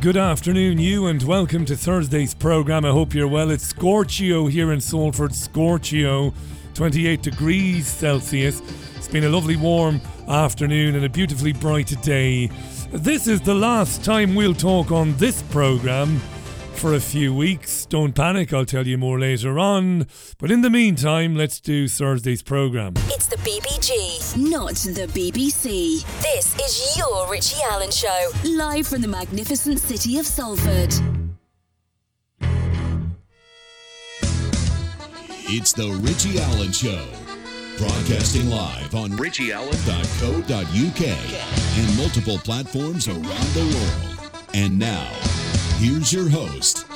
good afternoon, you, and welcome to Thursday's programme. I hope you're well. It's Scorchio here in Salford, Scorchio, 28 degrees Celsius. It's been a lovely warm afternoon and a beautifully bright day. This is the last time we'll talk on this programme for a few weeks. Don't panic, I'll tell you more later on. But in the meantime, let's do Thursday's programme. It's the BBG, not the BBC. This is your Richie Allen Show, live from the magnificent city of Salford. It's the Richie Allen Show. Broadcasting live on richieallen.co.uk and multiple platforms around the world. And now, here's your host,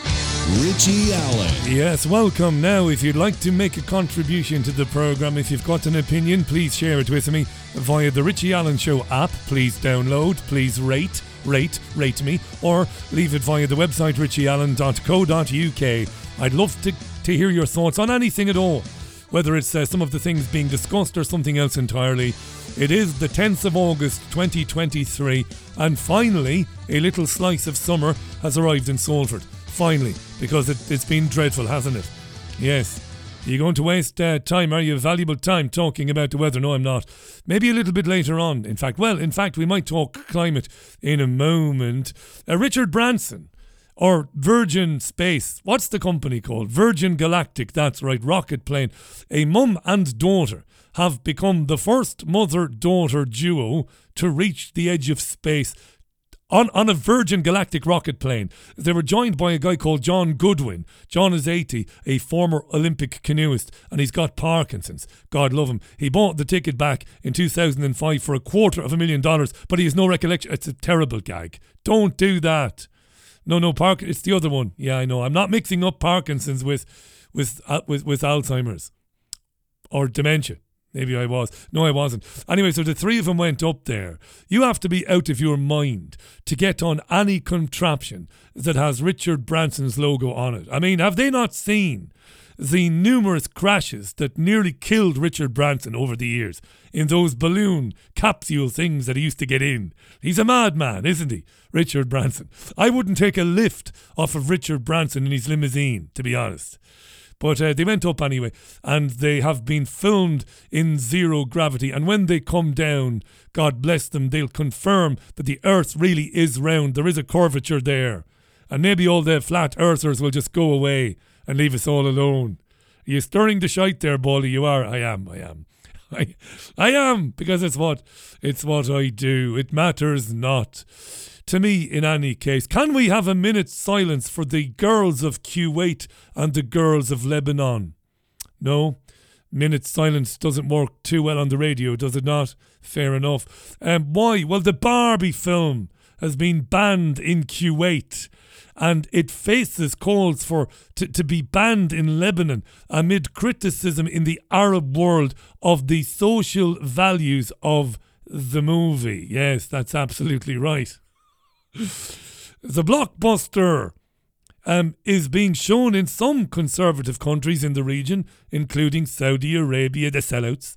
Richie Allen. Yes, welcome. Now, if you'd like to make a contribution to the programme, if you've got an opinion, please share it with me via the Richie Allen Show app. Please download, please rate, rate, rate me, or leave it via the website richieallen.co.uk. I'd love to, to hear your thoughts on anything at all, whether it's uh, some of the things being discussed or something else entirely. It is the 10th of August 2023, and finally, a little slice of summer has arrived in Salford. Finally, because it, it's been dreadful, hasn't it? Yes. Are you going to waste uh, time? Are you valuable time talking about the weather? No, I'm not. Maybe a little bit later on. In fact, well, in fact, we might talk climate in a moment. Uh, Richard Branson or Virgin Space. What's the company called? Virgin Galactic. That's right, rocket plane. A mum and daughter have become the first mother daughter duo to reach the edge of space on, on a Virgin Galactic rocket plane. They were joined by a guy called John Goodwin. John is 80, a former Olympic canoeist, and he's got Parkinson's. God love him. He bought the ticket back in 2005 for a quarter of a million dollars, but he has no recollection. It's a terrible gag. Don't do that. No, no, Park. It's the other one. Yeah, I know. I'm not mixing up Parkinson's with, with, uh, with, with Alzheimer's or dementia. Maybe I was. No, I wasn't. Anyway, so the three of them went up there. You have to be out of your mind to get on any contraption that has Richard Branson's logo on it. I mean, have they not seen the numerous crashes that nearly killed Richard Branson over the years in those balloon capsule things that he used to get in? He's a madman, isn't he, Richard Branson? I wouldn't take a lift off of Richard Branson in his limousine, to be honest. But uh, they went up anyway, and they have been filmed in zero gravity. And when they come down, God bless them, they'll confirm that the Earth really is round. There is a curvature there. And maybe all the flat earthers will just go away and leave us all alone. Are you stirring the shite there, Bolly? You are. I am. I am. I, I am because it's what it's what I do. It matters not to me in any case. Can we have a minute's silence for the girls of Kuwait and the girls of Lebanon? No. Minute silence doesn't work too well on the radio, does it not? Fair enough. Um, why? Well, the Barbie film has been banned in Kuwait and it faces calls for to, to be banned in Lebanon amid criticism in the Arab world of the social values of the movie. Yes, that's absolutely right. The blockbuster um, is being shown in some conservative countries in the region, including Saudi Arabia, the sellouts.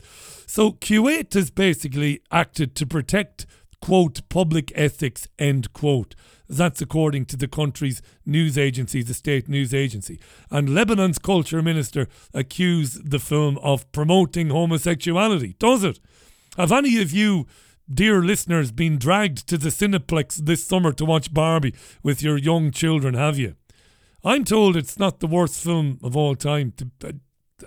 So Kuwait has basically acted to protect, quote, public ethics, end quote. That's according to the country's news agency, the state news agency. And Lebanon's culture minister accused the film of promoting homosexuality. Does it? Have any of you dear listeners, been dragged to the Cineplex this summer to watch Barbie with your young children, have you? I'm told it's not the worst film of all time. Uh,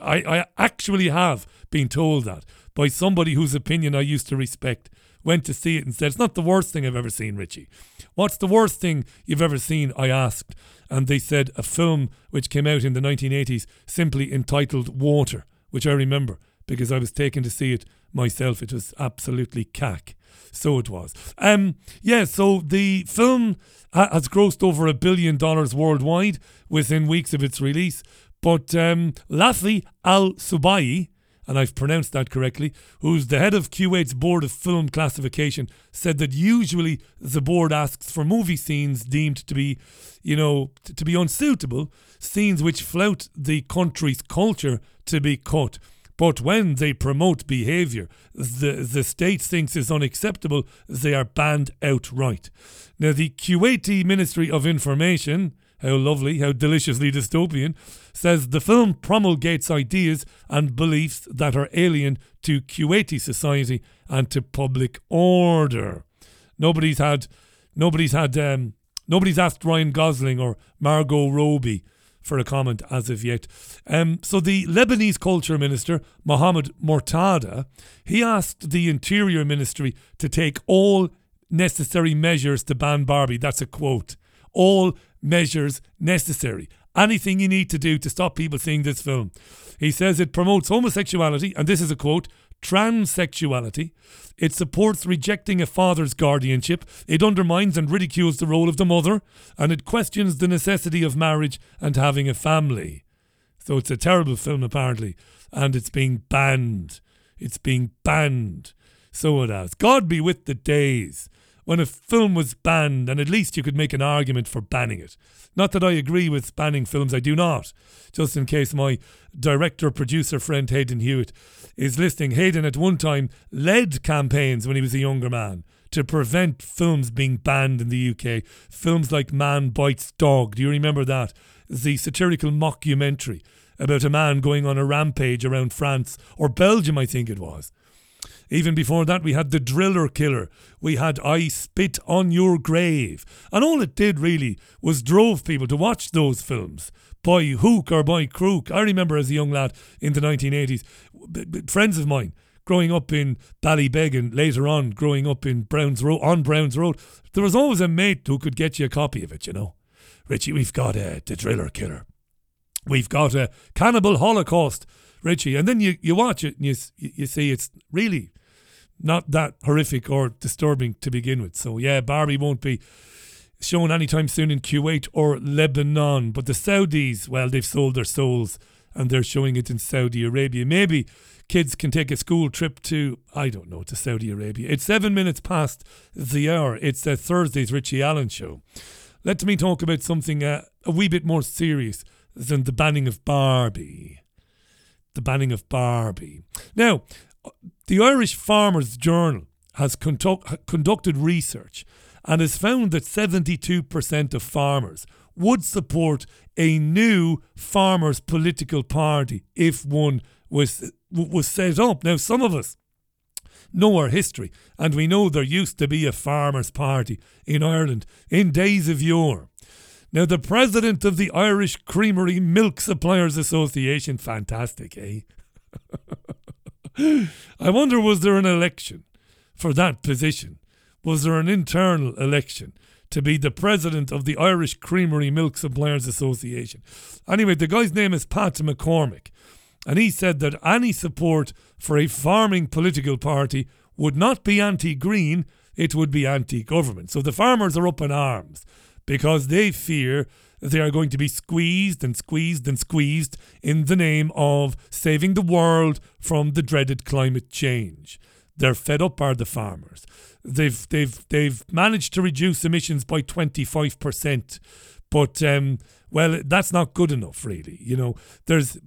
I, I actually have been told that by somebody whose opinion I used to respect. Went to see it and said, It's not the worst thing I've ever seen, Richie. What's the worst thing you've ever seen? I asked. And they said, A film which came out in the 1980s simply entitled Water, which I remember because I was taken to see it myself. It was absolutely cack. So it was. Um, yeah, so the film ha- has grossed over a billion dollars worldwide within weeks of its release. But um, Lafi Al Subai, and I've pronounced that correctly, who's the head of Kuwait's Board of Film Classification, said that usually the board asks for movie scenes deemed to be, you know, t- to be unsuitable, scenes which flout the country's culture to be cut. But when they promote behaviour the, the state thinks is unacceptable, they are banned outright. Now, the Kuwaiti Ministry of Information, how lovely, how deliciously dystopian, says the film promulgates ideas and beliefs that are alien to Kuwaiti society and to public order. Nobody's had, nobody's had, um, nobody's asked Ryan Gosling or Margot Robbie for a comment as of yet. Um, so the Lebanese culture minister, Mohammed Mortada, he asked the interior ministry to take all necessary measures to ban Barbie. That's a quote. All measures necessary. Anything you need to do to stop people seeing this film. He says it promotes homosexuality, and this is a quote, transsexuality. It supports rejecting a father's guardianship. It undermines and ridicules the role of the mother. And it questions the necessity of marriage and having a family. So it's a terrible film, apparently. And it's being banned. It's being banned. So it has. God be with the days when a film was banned, and at least you could make an argument for banning it. Not that I agree with banning films, I do not. Just in case my director producer friend Hayden Hewitt is listening. Hayden at one time led campaigns when he was a younger man to prevent films being banned in the UK. Films like Man Bites Dog. Do you remember that? The satirical mockumentary about a man going on a rampage around France or Belgium, I think it was. Even before that, we had The Driller Killer. We had I Spit on Your Grave. And all it did really was drove people to watch those films by hook or by crook. I remember as a young lad in the 1980s, friends of mine growing up in Ballybeg and later on growing up in Browns Road on Browns Road, there was always a mate who could get you a copy of it, you know. Richie, we've got uh, the driller killer. We've got a cannibal holocaust, Richie. And then you, you watch it and you, you see it's really not that horrific or disturbing to begin with. So, yeah, Barbie won't be shown anytime soon in Kuwait or Lebanon. But the Saudis, well, they've sold their souls and they're showing it in Saudi Arabia. Maybe kids can take a school trip to, I don't know, to Saudi Arabia. It's seven minutes past the hour. It's a Thursday's Richie Allen show. Let me talk about something uh, a wee bit more serious than the banning of Barbie. The banning of Barbie. Now, the Irish Farmers Journal has conduct, conducted research and has found that 72% of farmers would support a new farmers' political party if one was was set up. Now, some of us know our history, and we know there used to be a farmers' party in Ireland in days of yore. Now, the president of the Irish Creamery Milk Suppliers Association, fantastic, eh? I wonder, was there an election for that position? Was there an internal election? to be the president of the Irish Creamery Milk Suppliers Association. Anyway, the guy's name is Pat McCormack, and he said that any support for a farming political party would not be anti green, it would be anti government. So the farmers are up in arms because they fear they are going to be squeezed and squeezed and squeezed in the name of saving the world from the dreaded climate change. They're fed up, are the farmers. They've they've they've managed to reduce emissions by twenty five percent, but um, well, that's not good enough, really. You know, there's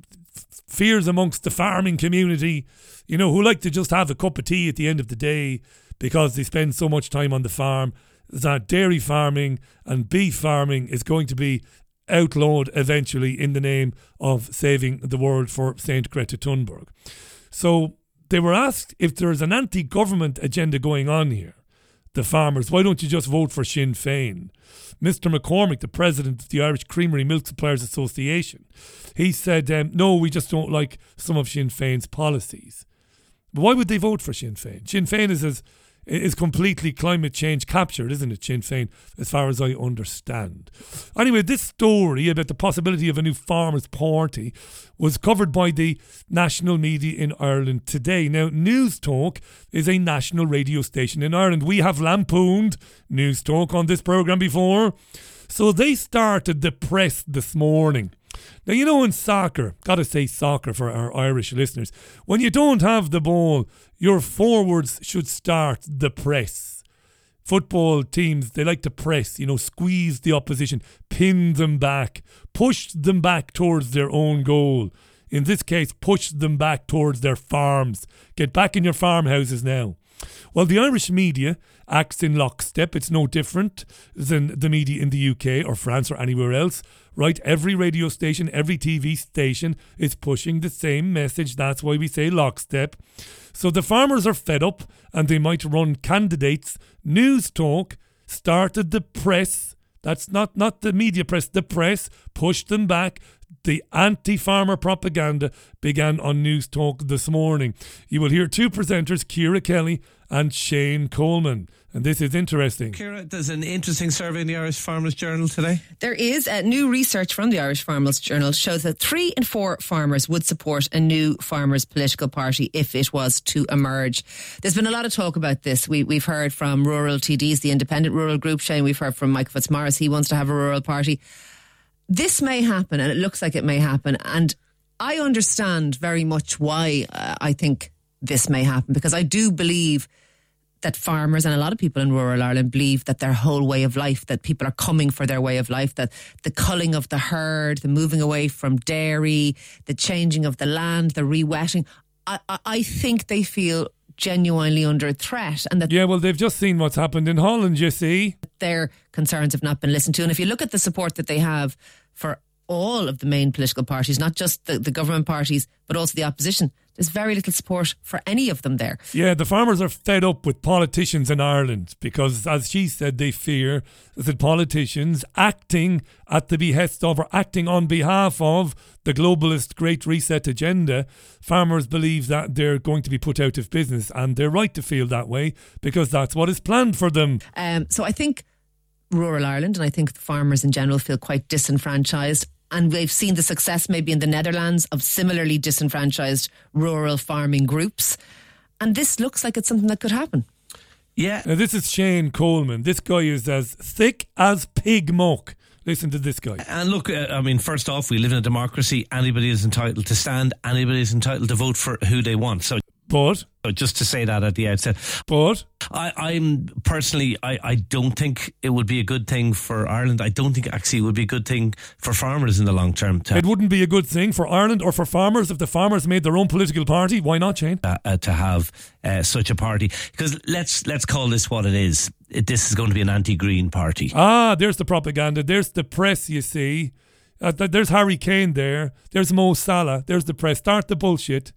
fears amongst the farming community, you know, who like to just have a cup of tea at the end of the day because they spend so much time on the farm. That dairy farming and beef farming is going to be outlawed eventually in the name of saving the world for St. Greta Thunberg. So they were asked if there's an anti government agenda going on here. The farmers, why don't you just vote for Sinn Féin? Mr. McCormack, the president of the Irish Creamery Milk Suppliers Association, he said, um, no, we just don't like some of Sinn Féin's policies. Why would they vote for Sinn Féin? Sinn Féin is as is completely climate change captured, isn't it, Sinn Féin, as far as I understand. Anyway, this story about the possibility of a new Farmers' Party was covered by the national media in Ireland today. Now, Newstalk is a national radio station in Ireland. We have lampooned Newstalk on this programme before. So they started the press this morning now, you know, in soccer, gotta say soccer for our Irish listeners, when you don't have the ball, your forwards should start the press. Football teams, they like to press, you know, squeeze the opposition, pin them back, push them back towards their own goal. In this case, push them back towards their farms. Get back in your farmhouses now. Well, the Irish media acts in lockstep. It's no different than the media in the UK or France or anywhere else, right? Every radio station, every TV station is pushing the same message. That's why we say lockstep. So the farmers are fed up and they might run candidates. Newstalk started the press. That's not, not the media press, the press pushed them back the anti farmer propaganda began on Newstalk this morning. You will hear two presenters, Ciara Kelly and Shane Coleman. And this is interesting. Ciara, there's an interesting survey in the Irish Farmers Journal today. There is. Uh, new research from the Irish Farmers Journal shows that three in four farmers would support a new farmers' political party if it was to emerge. There's been a lot of talk about this. We, we've heard from rural TDs, the independent rural group, Shane. We've heard from Michael Fitzmaurice. He wants to have a rural party. This may happen, and it looks like it may happen. And I understand very much why uh, I think this may happen because I do believe that farmers and a lot of people in rural Ireland believe that their whole way of life, that people are coming for their way of life, that the culling of the herd, the moving away from dairy, the changing of the land, the rewetting, I, I, I think they feel genuinely under threat and that yeah well they've just seen what's happened in Holland you see. Their concerns have not been listened to. And if you look at the support that they have for all of the main political parties not just the, the government parties but also the opposition there's very little support for any of them there. Yeah, the farmers are fed up with politicians in Ireland because, as she said, they fear that politicians acting at the behest of or acting on behalf of the globalist Great Reset agenda, farmers believe that they're going to be put out of business. And they're right to feel that way because that's what is planned for them. Um, so I think rural Ireland and I think farmers in general feel quite disenfranchised and we've seen the success maybe in the Netherlands of similarly disenfranchised rural farming groups. And this looks like it's something that could happen. Yeah. Now, this is Shane Coleman. This guy is as thick as pig muck. Listen to this guy. And look, uh, I mean, first off, we live in a democracy. Anybody is entitled to stand. Anybody is entitled to vote for who they want. So but just to say that at the outset. But I, I'm personally, I, I don't think it would be a good thing for Ireland. I don't think actually it would be a good thing for farmers in the long term. it wouldn't be a good thing for Ireland or for farmers if the farmers made their own political party. Why not, Shane? Uh, uh, to have uh, such a party, because let's let's call this what it is. It, this is going to be an anti-green party. Ah, there's the propaganda. There's the press. You see. Uh, there's Harry Kane there. There's Mo Salah. There's the press. Start the bullshit.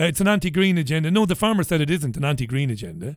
Uh, it's an anti-green agenda. No, the farmer said it isn't an anti-green agenda.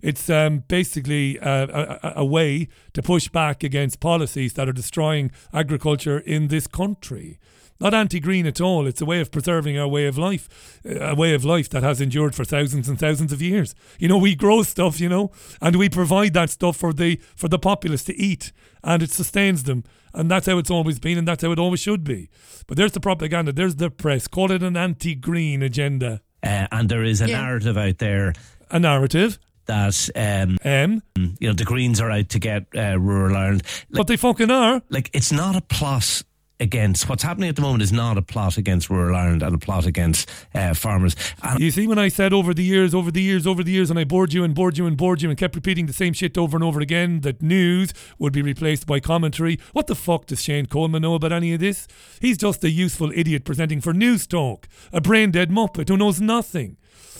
It's um, basically uh, a, a, way to push back against policies that are destroying agriculture in this country. Not anti-green at all. It's a way of preserving our way of life, a way of life that has endured for thousands and thousands of years. You know, we grow stuff, you know, and we provide that stuff for the for the populace to eat, and it sustains them. And that's how it's always been, and that's how it always should be. But there's the propaganda, there's the press. Call it an anti green agenda. Uh, and there is a yeah. narrative out there. A narrative? That um, um, you know the Greens are out to get uh, rural Ireland, like, but they fucking are. Like it's not a plot against what's happening at the moment is not a plot against rural Ireland and a plot against uh, farmers. And you see, when I said over the years, over the years, over the years, and I bored you and bored you and bored you and kept repeating the same shit over and over again, that news would be replaced by commentary. What the fuck does Shane Coleman know about any of this? He's just a useful idiot presenting for Newstalk, a brain dead muppet who knows nothing.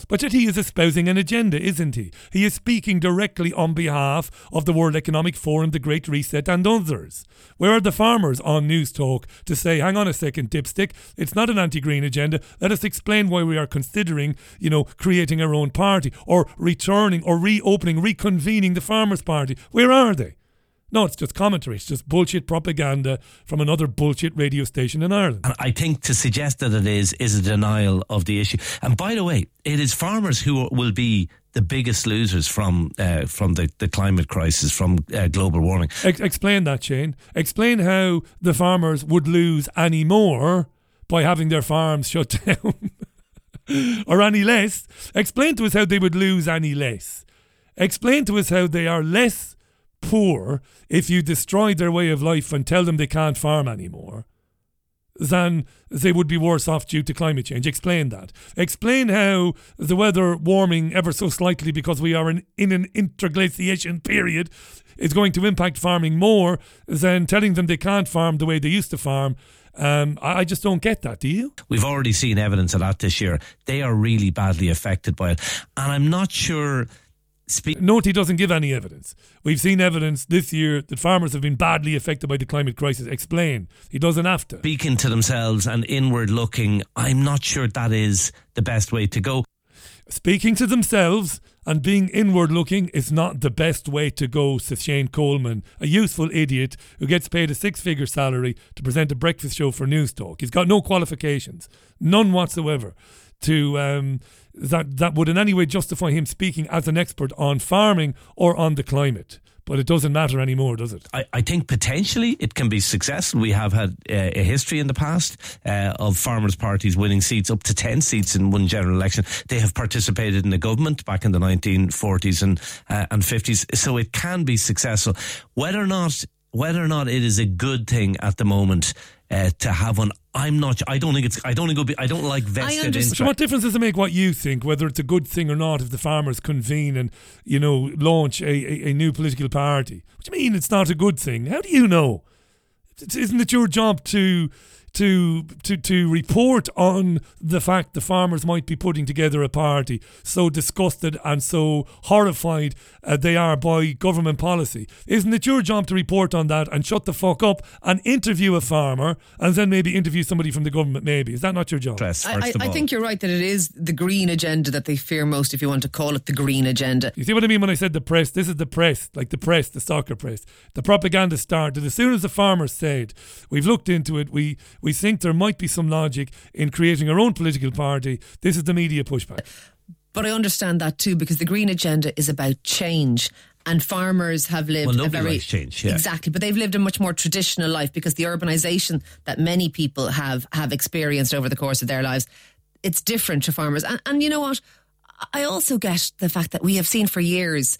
But yet he is espousing an agenda, isn't he? He is speaking directly on behalf of the World Economic Forum, the Great Reset, and others. Where are the farmers on Newstalk to say, hang on a second, dipstick, it's not an anti green agenda. Let us explain why we are considering, you know, creating our own party or returning or reopening, reconvening the Farmers' Party. Where are they? No, it's just commentary. It's just bullshit propaganda from another bullshit radio station in Ireland. And I think to suggest that it is is a denial of the issue. And by the way, it is farmers who will be the biggest losers from uh, from the, the climate crisis, from uh, global warming. Ex- explain that, Shane. Explain how the farmers would lose any more by having their farms shut down. or any less. Explain to us how they would lose any less. Explain to us how they are less poor if you destroy their way of life and tell them they can't farm anymore than they would be worse off due to climate change. Explain that. Explain how the weather warming ever so slightly because we are in, in an interglaciation period is going to impact farming more than telling them they can't farm the way they used to farm Um, I, I just don't get that. Do you? We've already seen evidence of that this year. They are really badly affected by it. And I'm not sure. Spe- Note he doesn't give any evidence. We've seen evidence this year that farmers have been badly affected by the climate crisis. Explain. He doesn't have to. speaking to themselves and inward looking, I'm not sure that is the best way to go. Speaking to themselves and being inward looking is not the best way to go, says Shane Coleman, a useful idiot who gets paid a six figure salary to present a breakfast show for Newstalk. He's got no qualifications, none whatsoever, to um, that, that would in any way justify him speaking as an expert on farming or on the climate. But it doesn't matter anymore, does it? I, I think potentially it can be successful. We have had uh, a history in the past uh, of farmers' parties winning seats up to 10 seats in one general election. They have participated in the government back in the 1940s and, uh, and 50s. So it can be successful. Whether or not, whether or not it is a good thing at the moment uh, to have one, I'm not, I don't think it's, I don't think it'll be, I don't like vested understand. interest. So what difference does it make what you think, whether it's a good thing or not, if the farmers convene and, you know, launch a, a, a new political party? What do you mean it's not a good thing? How do you know? It's- Isn't it your job to to to to report on the fact the farmers might be putting together a party so disgusted and so horrified uh, they are by government policy isn't it your job to report on that and shut the fuck up and interview a farmer and then maybe interview somebody from the government maybe is that not your job Interest, I, I, I think you're right that it is the green agenda that they fear most, if you want to call it the green agenda. You see what I mean when I said the press? This is the press, like the press, the soccer press. The propaganda started as soon as the farmers said, "We've looked into it. We we think there might be some logic in creating our own political party." This is the media pushback. But I understand that too because the green agenda is about change. And farmers have lived Well, a very likes change, yeah. exactly, but they've lived a much more traditional life because the urbanization that many people have have experienced over the course of their lives, it's different to farmers. And, and you know what? I also get the fact that we have seen for years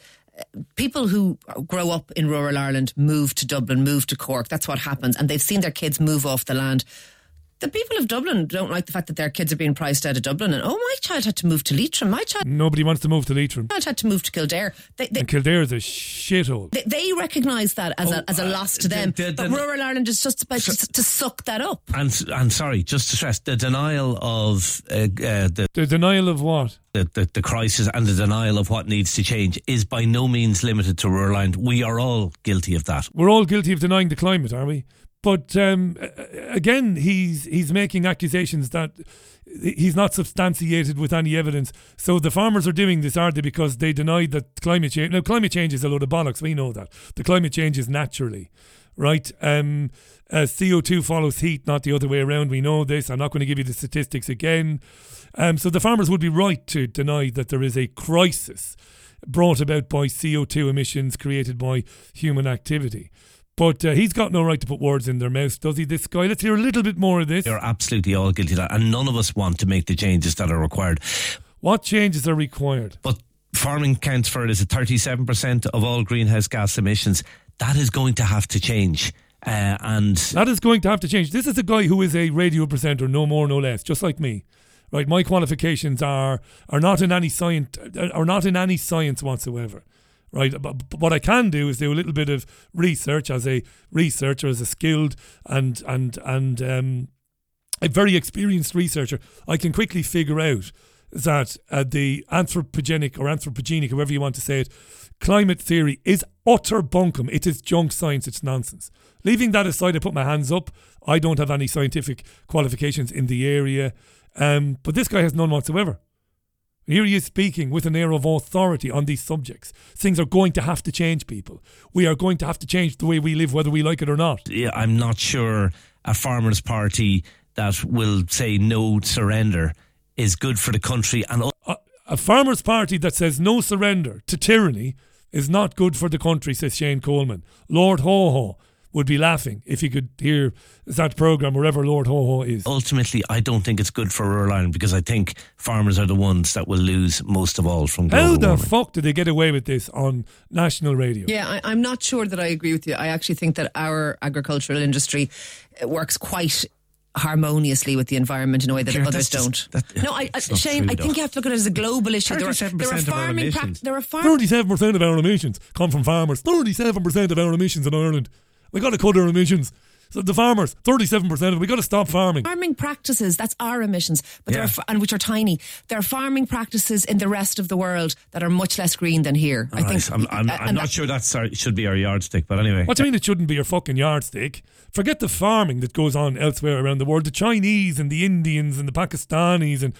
people who grow up in rural Ireland move to Dublin, move to Cork. That's what happens, and they've seen their kids move off the land. The people of Dublin don't like the fact that their kids are being priced out of Dublin. And oh, my child had to move to Leitrim. My child Nobody wants to move to Leitrim. My child had to move to Kildare. They, they, And Kildare is a shithole. they, they recognise that as, a, as a uh, loss to the- them. the- but the- rural Ireland is just about to, to suck that up. and, and sorry, just to stress, the denial of uh, uh, the The denial of what? the, the, the crisis and the denial of what needs to change is by no means limited to rural Ireland. We are all guilty of that. We're all guilty of denying the climate, are we? But um, again, he's he's making accusations that he's not substantiated with any evidence. So the farmers are doing this, are they? Because they denied that climate change. Now, climate change is a load of bollocks. We know that the climate changes naturally, right? Um, uh, CO two follows heat, not the other way around. We know this. I'm not going to give you the statistics again. Um, so the farmers would be right to deny that there is a crisis brought about by CO2 emissions created by human activity. But uh, he's got no right to put words in their mouth, does he, this guy? Let's hear a little bit more of this. They're absolutely all guilty of that, and none of us want to make the changes that are required. What changes are required? But farming counts for it as a 37% of all greenhouse gas emissions. That is going to have to change. Uh, and That is going to have to change. This is a guy who is a radio presenter, no more, no less, just like me. Right, my qualifications are are not in any science are not in any science whatsoever. Right, but, but what I can do is do a little bit of research as a researcher, as a skilled and and and um, a very experienced researcher. I can quickly figure out that uh, the anthropogenic or anthropogenic, however you want to say it, climate theory is utter bunkum. It is junk science. It's nonsense. Leaving that aside, I put my hands up. I don't have any scientific qualifications in the area, um, but this guy has none whatsoever. Here he is speaking with an air of authority on these subjects. Things are going to have to change, people. We are going to have to change the way we live, whether we like it or not. yeah, I'm not sure a farmers' party that will say no surrender is good for the country. And a, a farmers' party that says no surrender to tyranny is not good for the country, says Shane Coleman. Lord Haw-Haw would be laughing if he could hear that programme wherever Lord Haw-Haw is. ultimately, I don't think it's good for rural Ireland because I think farmers are the ones that will lose most of all from global How the warming. fuck did they get away with this on national radio? Yeah, I, I'm not sure that I agree with you. I actually think that our agricultural industry uh, works quite harmoniously with the environment in a way that Sure, others that's don't. just- that- no, I, I, Shane, true, I think you have to look at it as a global issue. There are, there are 37% of our farming prac- emissions. there are farm- Thirty-seven percent of our emissions come from farmers. Thirty-seven percent of our emissions in Ireland. We got to cut our emissions. So the farmers, 37% of it, we got to stop farming. Farming practices, that's our emissions, but there Yeah. are, and which are tiny. There are farming practices in the rest of the world that are much less green than here. I Right, think I'm, I'm, uh, I'm not that- sure that should be our yardstick, but anyway. What do you mean it shouldn't be your fucking yardstick? Forget the farming that goes on elsewhere around the world. The Chinese and the Indians and the Pakistanis and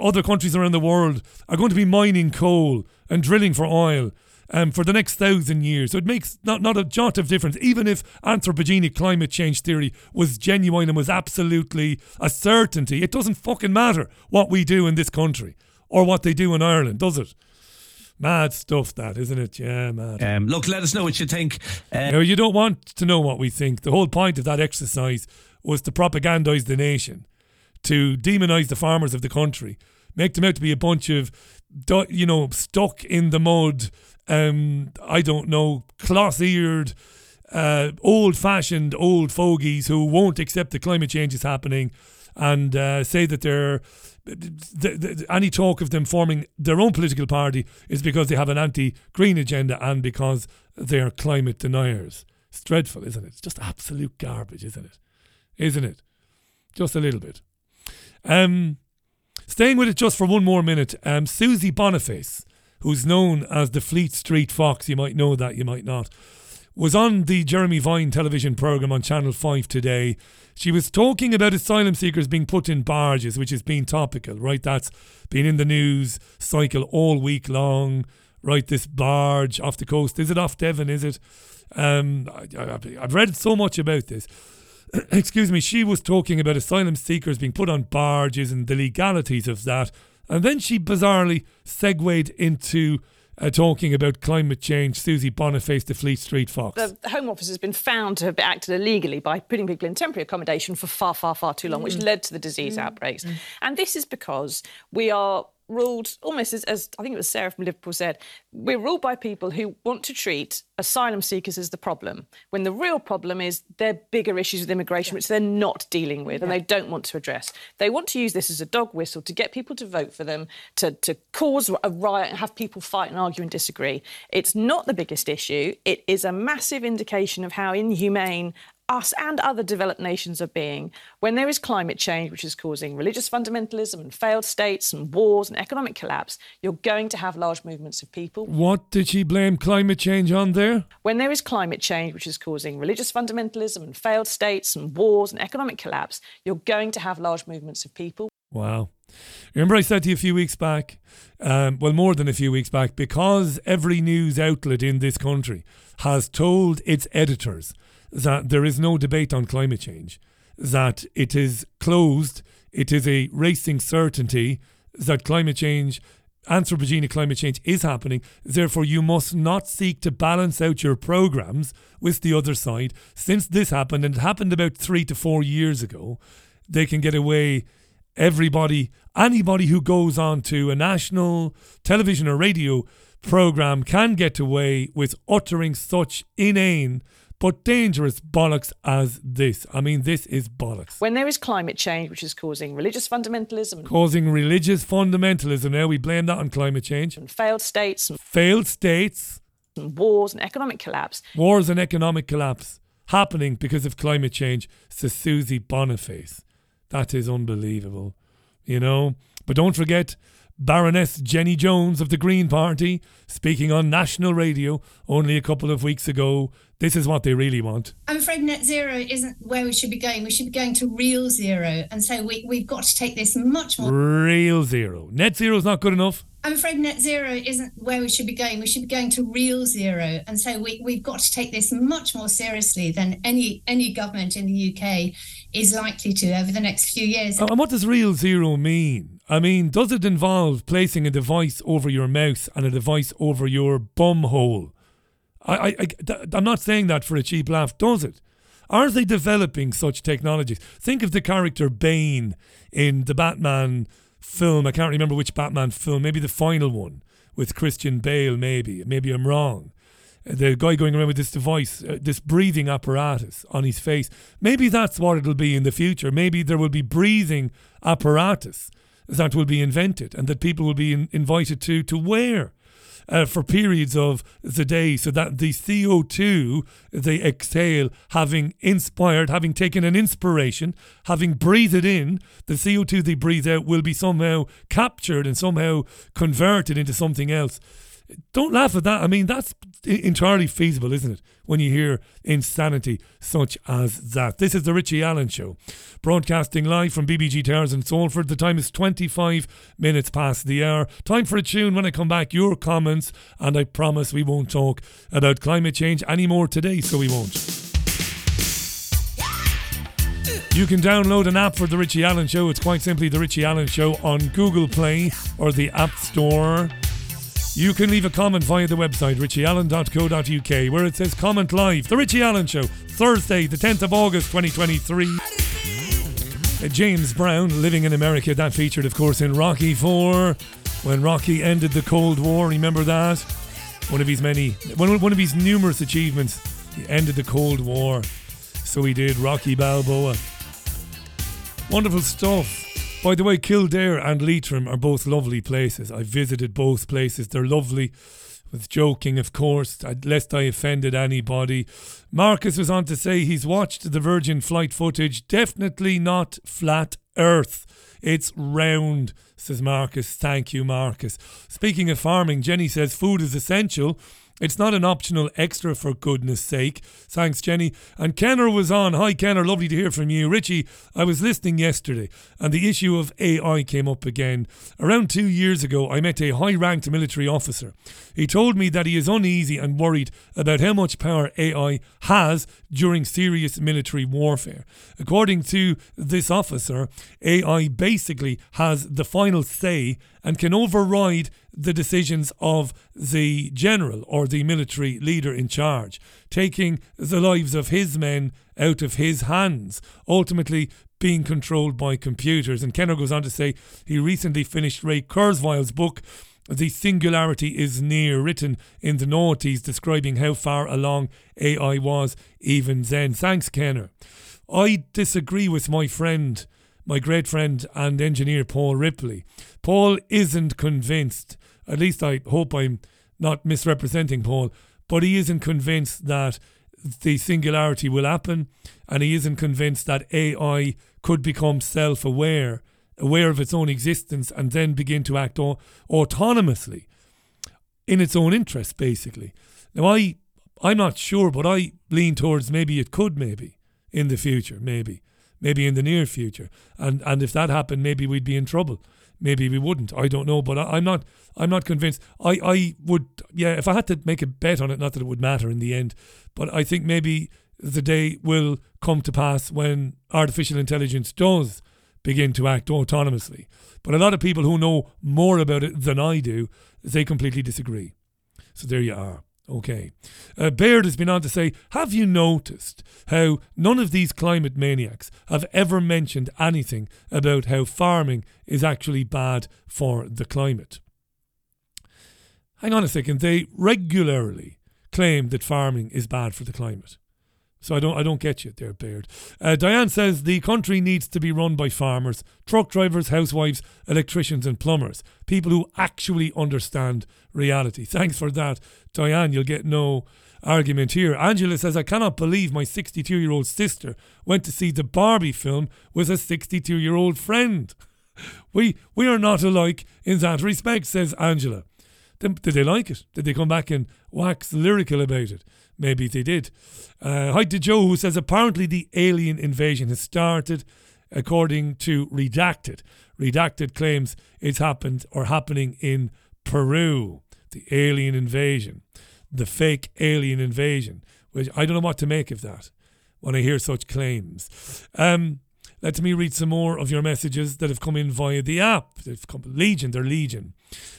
other countries around the world are going to be mining coal and drilling for oil um, for the next thousand years. So it makes not, not a jot of difference. Even if anthropogenic climate change theory was genuine and was absolutely a certainty, it doesn't fucking matter what we do in this country or what they do in Ireland, does it? Mad stuff, that isn't it? Yeah, mad. Um, look, let us know what you think. Uh, No, you don't want to know what we think. The whole point of that exercise was to propagandise the nation, to demonise the farmers of the country, make them out to be a bunch of, you know, stuck in the mud, um, I don't know, cloth-eared, uh, old-fashioned old fogies who won't accept that climate change is happening, and uh, say that they're. The, the, any talk of them forming their own political party is because they have an anti-green agenda and because they're climate deniers. It's dreadful, isn't it? It's just absolute garbage, isn't it? Isn't it? Just a little bit. Um, staying with it just for one more minute, um, Susie Boniface, who's known as the Fleet Street Fox, you might know that, you might not, was on the Jeremy Vine television programme on Channel 5 today. She was talking about asylum seekers being put in barges, which has been topical, right? That's been in the news cycle all week long, right? This barge off the coast. Is it off Devon? Is it? Um, I, I've read so much about this. Excuse me. She was talking about asylum seekers being put on barges and the legalities of that. And then she bizarrely segued into uh, talking about climate change. Susie Boniface, the Fleet Street Fox. the the Home Office has been found to have acted illegally by putting people in temporary accommodation for far, far, far too long, which mm. led to the disease mm. outbreaks. Mm. And this is because we are ruled almost as, as I think it was Sarah from Liverpool said, we're ruled by people who want to treat asylum seekers as the problem, when the real problem is their bigger issues with immigration, which they're not dealing with and they don't want to address. They want to use this as a dog whistle to get people to vote for them, to, to cause a riot and have people fight and argue and disagree. It's not the biggest issue. It is a massive indication of how inhumane us and other developed nations are being when there is climate change, which is causing religious fundamentalism and failed states and wars and economic collapse, you're going to have large movements of people. what did she blame climate change on there? When there is climate change, which is causing religious fundamentalism and failed states and wars and economic collapse, you're going to have large movements of people. Wow. Remember, I said to you a few weeks back, um, well, more than a few weeks back, because every news outlet in this country has told its editors that there is no debate on climate change, that it is closed, it is a racing certainty that climate change, anthropogenic climate change is happening. Therefore, you must not seek to balance out your programs with the other side. Since this happened, and it happened about three to four years ago, they can get away everybody, anybody who goes on to a national television or radio program can get away with uttering such inane but dangerous bollocks as this. I mean, this is bollocks. When there is climate change, which is causing religious fundamentalism Causing religious fundamentalism. Now we blame that on climate change. And failed states and Failed states, wars and economic collapse, wars and economic collapse happening because of climate change, says Susie Boniface. That is unbelievable, you know. But don't forget Baroness Jenny Jones of the Green Party speaking on national radio only a couple of weeks ago. This is what they really want. I'm afraid net zero isn't where we should be going. We should be going to real zero. And so we, we've got to take this much more. Real zero. Net zero is not good enough. I'm afraid net zero isn't where we should be going. We should be going to real zero. And so we, we've got to take this much more seriously than any any government in the UK is likely to over the next few years. And what does real zero mean? I mean, does it involve placing a device over your mouth and a device over your bum hole? I, I, I'm not saying that for a cheap laugh, does it? Are they developing such technologies? Think of the character Bane in the Batman film. I can't remember which Batman film, maybe the final one with Christian Bale, maybe. Maybe I'm wrong. The guy going around with this device, uh, this breathing apparatus on his face. Maybe that's what it'll be in the future. Maybe there will be breathing apparatus that will be invented and that people will be in, invited to to wear. Uh, for periods of the day so that the CO2 they exhale, having inspired, having taken an inspiration, having breathed in, the CO2 they breathe out will be somehow captured and somehow converted into something else. Don't laugh at that. I mean, that's entirely feasible, isn't it? When you hear insanity such as that. This is the Richie Allen Show, broadcasting live from BBG Towers in Salford. The time is 25 minutes past the hour. Time for a tune when I come back. Your comments, and I promise we won't talk about climate change anymore today, so we won't. You can download an app for The Richie Allen Show. It's quite simply The Richie Allen Show on Google Play or the App Store. You can leave a comment via the website richieallen.co.uk where it says comment live. The Richie Allen Show, Thursday, the 10th of August 2023. Uh, James Brown, living in America, that featured, of course, in Rocky 4 when Rocky ended the Cold War. Remember that? One of his many, one, one of his numerous achievements. He ended the Cold War. So he did Rocky Balboa. Wonderful stuff. By the way, Kildare and Leitrim are both lovely places. I visited both places. They're lovely. Was joking, of course, lest I offended anybody. Marcus was on to say he's watched the Virgin flight footage. Definitely not flat Earth. It's round, says Marcus. Thank you, Marcus. Speaking of farming, Jenny says food is essential. It's not an optional extra for goodness sake. Thanks, Jenny. And Kenner was on. Hi, Kenner. Lovely to hear from you. Richie, I was listening yesterday and the issue of AI came up again. Around two years ago, I met a high ranked military officer. He told me that he is uneasy and worried about how much power AI has during serious military warfare. According to this officer, AI basically has the final say and can override the decisions of the general or the military leader in charge, taking the lives of his men out of his hands, ultimately being controlled by computers. And Kenner goes on to say he recently finished Ray Kurzweil's book. The Singularity is Near, written in the noughties, describing how far along AI was even then. Thanks, Kenner. I disagree with my friend my great friend and engineer Paul Ripley. Paul isn't convinced, at least I hope I'm not misrepresenting Paul, but he isn't convinced that the singularity will happen, and he isn't convinced that AI could become self aware, aware of its own existence, and then begin to act au- autonomously in its own interest, basically. Now, I, I'm not sure, but I lean towards maybe it could, maybe in the future, maybe maybe in the near future. And and if that happened, maybe we'd be in trouble. Maybe we wouldn't. I don't know, but I, am not. I'm not convinced. I I would. Yeah, if I had to make a bet on it, not that it would matter in the end, but I think maybe the day will come to pass when artificial intelligence does begin to act autonomously. But a lot of people who know more about it than I do, they completely disagree. So there you are. Okay. Uh, Baird has been on to say Have you noticed how none of these climate maniacs have ever mentioned anything about how farming is actually bad for the climate? Hang on a second. They regularly claim that farming is bad for the climate. So I don't I don't get you there, Baird. Uh, Diane says the country needs to be run by farmers, truck drivers, housewives, electricians, and plumbers. People who actually understand reality. Thanks for that, Diane. You'll get no argument here. Angela says, I cannot believe my 62 year old sister went to see the Barbie film with a 62 year old friend. We, we are not alike in that respect, says Angela. Did they like it? Did they come back and wax lyrical about it? Maybe they did. Uh, hi to Joe, who says apparently the alien invasion has started, according to Redacted. Redacted claims it's happened or happening in Peru. The alien invasion, the fake alien invasion, which I don't know what to make of that when I hear such claims. Um, let me read some more of your messages that have come in via the app. They've come legion, they're legion.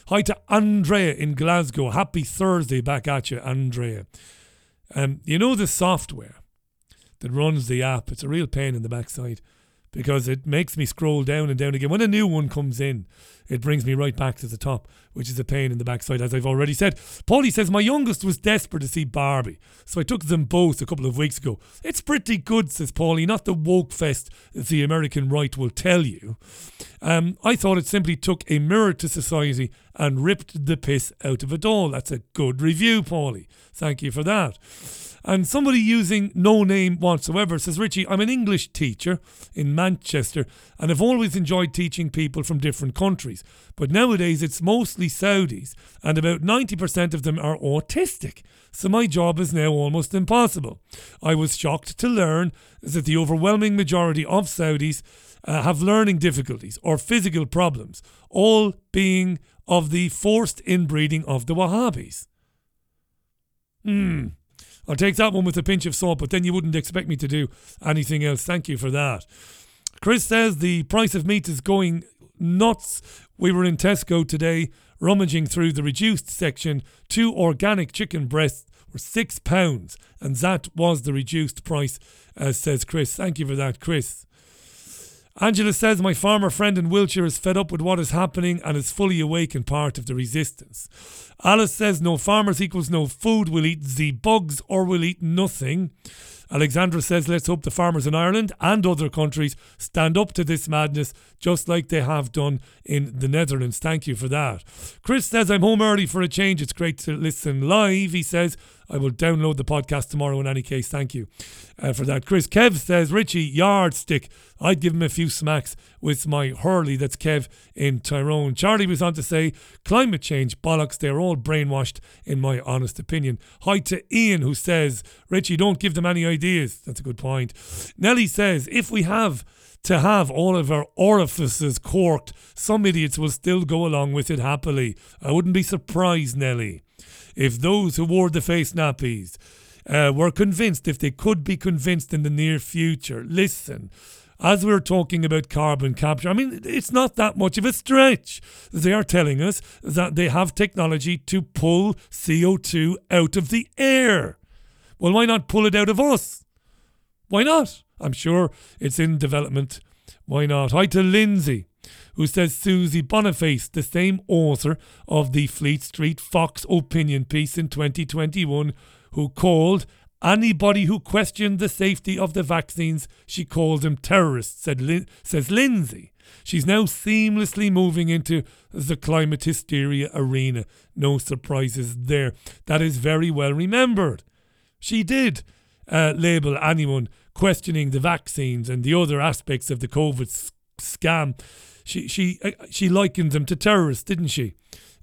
Hi to Andrea in Glasgow. Happy Thursday back at you, Andrea. Um, you know the software that runs the app. It's a real pain in the backside because it makes me scroll down and down again. When a new one comes in, it brings me right back to the top, which is a pain in the backside, as I've already said. Paulie says, My youngest was desperate to see Barbie, so I took them both a couple of weeks ago. It's pretty good, says Paulie, not the woke fest that the American right will tell you. Um, I thought it simply took a mirror to society and ripped the piss out of it all. That's a good review, Paulie. Thank you for that. And somebody using no name whatsoever says, Richie, I'm an English teacher in Manchester and I've always enjoyed teaching people from different countries. But nowadays it's mostly Saudis and about 90% of them are autistic. So my job is now almost impossible. I was shocked to learn that the overwhelming majority of Saudis uh, have learning difficulties or physical problems, all being of the forced inbreeding of the Wahhabis. Hmm. I'll take that one with a pinch of salt, but then you wouldn't expect me to do anything else. Thank you for that. Chris says the price of meat is going nuts. We were in Tesco today, rummaging through the reduced section. Two organic chicken breasts were six pounds, and that was the reduced price, uh, says Chris. Thank you for that, Chris. Angela says, My farmer friend in Wiltshire is fed up with what is happening and is fully awake and part of the resistance. Alice says, No farmers equals no food. We'll eat the bugs or we'll eat nothing. Alexandra says, Let's hope the farmers in Ireland and other countries stand up to this madness just like they have done in the Netherlands. Thank you for that. Chris says, I'm home early for a change. It's great to listen live. He says, I will download the podcast tomorrow in any case. Thank you uh, for that. Chris Kev says, Richie, yardstick. I'd give him a few smacks with my Hurley. That's Kev in Tyrone. Charlie was on to say, climate change bollocks. They're all brainwashed, in my honest opinion. Hi to Ian, who says, Richie, don't give them any ideas. That's a good point. Nelly says, if we have to have all of our orifices corked, some idiots will still go along with it happily. I wouldn't be surprised, Nelly if those who wore the face nappies uh, were convinced, if they could be convinced in the near future, listen, as we're talking about carbon capture, I mean, it's not that much of a stretch. They are telling us that they have technology to pull CO2 out of the air. Well, why not pull it out of us? Why not? I'm sure it's in development. Why not? Hi to Lindsay who says Susie Boniface, the same author of the Fleet Street Fox opinion piece in 2021, who called anybody who questioned the safety of the vaccines, she called them terrorists, said Lin- says Lindsay. She's now seamlessly moving into the climate hysteria arena. No surprises there. That is very well remembered. She did uh, label anyone questioning the vaccines and the other aspects of the COVID scam she she uh, she likened them to terrorists, didn't she?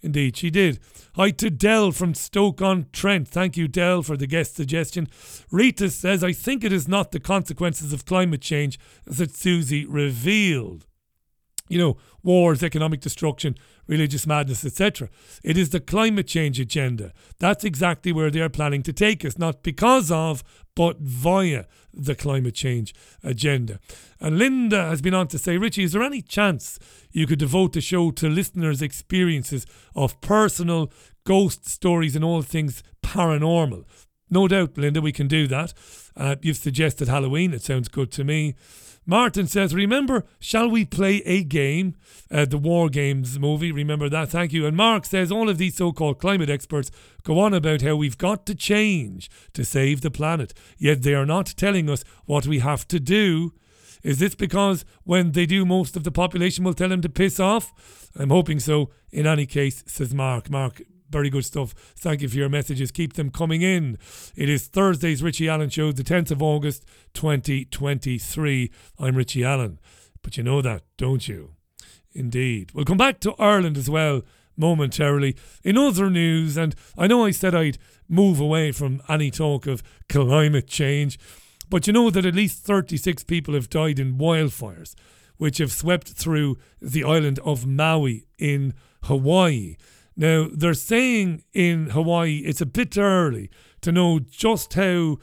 Indeed, she did. Hi to Dell from Stoke on Trent. Thank you, Dell, for the guest suggestion. Rita says, I think it is not the consequences of climate change that Susie revealed. You know, wars, economic destruction, religious madness, etc. It is the climate change agenda. That's exactly where they are planning to take us, not because of, but via the climate change agenda. And Linda has been on to say, Richie, is there any chance you could devote the show to listeners' experiences of personal ghost stories and all things paranormal? No doubt, Linda, we can do that. Uh, you've suggested Halloween. It sounds good to me. Martin says, Remember, shall we play a game? Uh, the War Games movie. Remember that. Thank you. And Mark says, All of these so called climate experts go on about how we've got to change to save the planet, yet they are not telling us what we have to do. Is this because when they do, most of the population will tell them to piss off? I'm hoping so. In any case, says Mark. Mark, very good stuff. Thank you for your messages. Keep them coming in. It is Thursday's Richie Allen Show, the 10th of August, 2023. I'm Richie Allen. But you know that, don't you? Indeed. We'll come back to Ireland as well momentarily. In other news, and I know I said I'd move away from any talk of climate change, but you know that at least 36 people have died in wildfires, which have swept through the island of Maui in Hawaii. Now, they're saying in Hawaii it's a bit early to know just how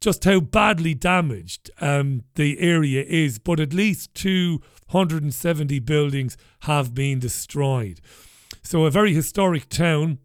just how badly damaged um, the area is, but at least 270 buildings have been destroyed. So, a very historic town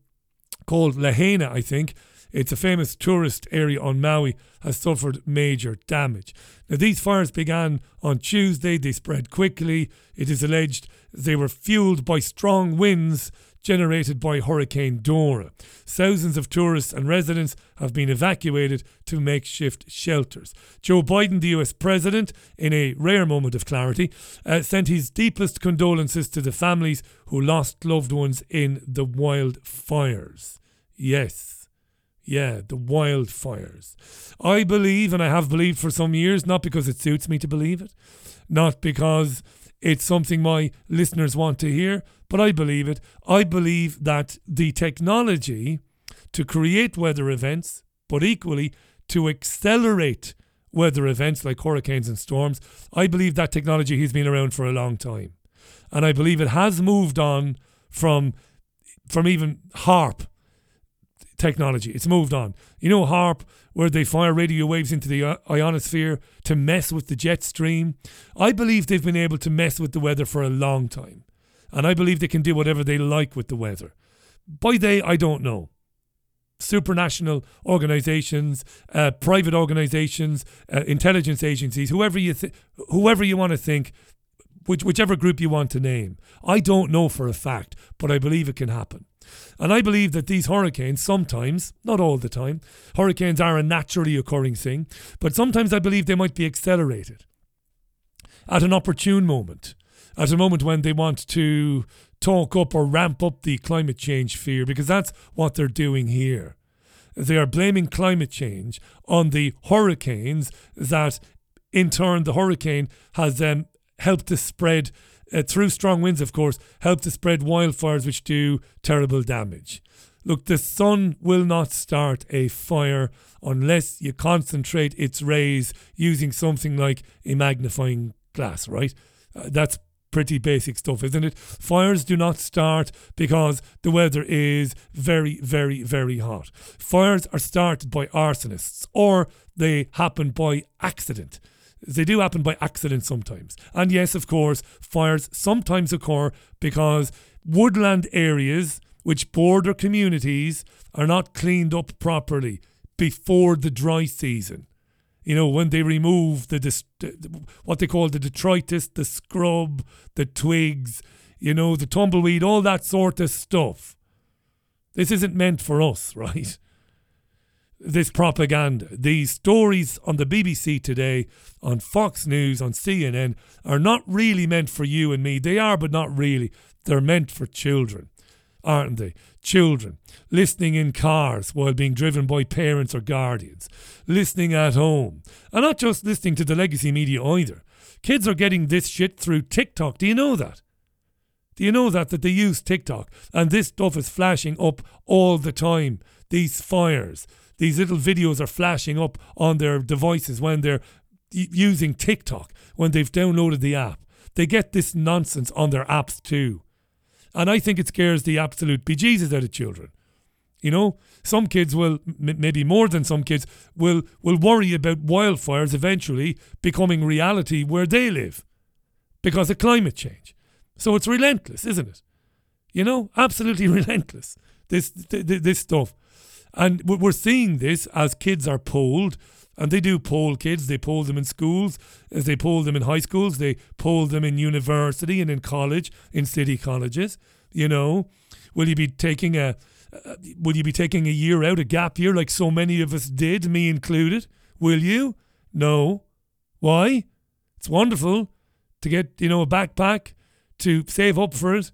called Lahaina, I think, It's a famous tourist area on Maui, has suffered major damage. Now, these fires began on Tuesday, they spread quickly. It is alleged they were fueled by strong winds generated by Hurricane Dora. Thousands of tourists and residents have been evacuated to makeshift shelters. Joe Biden, the US president, in a rare moment of clarity, uh, sent his deepest condolences to the families who lost loved ones in the wildfires. Yes. Yeah, the wildfires. I believe, and I have believed for some years, not because it suits me to believe it, not because it's something my listeners want to hear, but I believe it. I believe that the technology to create weather events, but equally to accelerate weather events like hurricanes and storms, I believe that technology has been around for a long time. And I believe it has moved on from from even HAARP technology. It's moved on. You know, HAARP, where they fire radio waves into the ionosphere to mess with the jet stream. I believe they've been able to mess with the weather for a long time. And I believe they can do whatever they like with the weather. By they, I don't know. Supranational organizations, uh, private organizations, uh, intelligence agencies, whoever you th- whoever you want to think, which, whichever group you want to name. I don't know for a fact, but I believe it can happen. And I believe that these hurricanes, sometimes, not all the time, hurricanes are a naturally occurring thing, but sometimes I believe they might be accelerated at an opportune moment, at a moment when they want to talk up or ramp up the climate change fear, because that's what they're doing here. They are blaming climate change on the hurricanes that, in turn, the hurricane has um, helped to spread uh, through strong winds, of course, help to spread wildfires which do terrible damage. Look, the sun will not start a fire unless you concentrate its rays using something like a magnifying glass, right? Uh, that's pretty basic stuff, isn't it? Fires do not start because the weather is very, very, very hot. Fires are started by arsonists or they happen by accident. They do happen by accident sometimes. And yes, of course, fires sometimes occur because woodland areas which border communities are not cleaned up properly before the dry season. You know, when they remove the, what they call the detritus, the scrub, the twigs, you know, the tumbleweed, all that sort of stuff. This isn't meant for us, right? This propaganda. These stories on the BBC today, on Fox News, on CNN, are not really meant for you and me. They are, but not really. They're meant for children, aren't they? Children listening in cars while being driven by parents or guardians, listening at home, and not just listening to the legacy media either. Kids are getting this shit through TikTok. Do you know that? Do you know that that they use TikTok and this stuff is flashing up all the time? These fires, these little videos are flashing up on their devices when they're using TikTok, when they've downloaded the app. They get this nonsense on their apps too. And I think it scares the absolute bejesus out of children. You know, some kids will, m- maybe more than some kids, will, will worry about wildfires eventually becoming reality where they live because of climate change. So it's relentless, isn't it? You know, absolutely relentless. This, th- th- this stuff. And we're seeing this as kids are polled, and they do poll kids. They poll them in schools, as they poll them in high schools, they poll them in university and in college, in city colleges. You know, will you be taking a uh, will you be taking a year out, a gap year, like so many of us did, me included? Will you? No. Why? It's wonderful to get you know a backpack, to save up for it,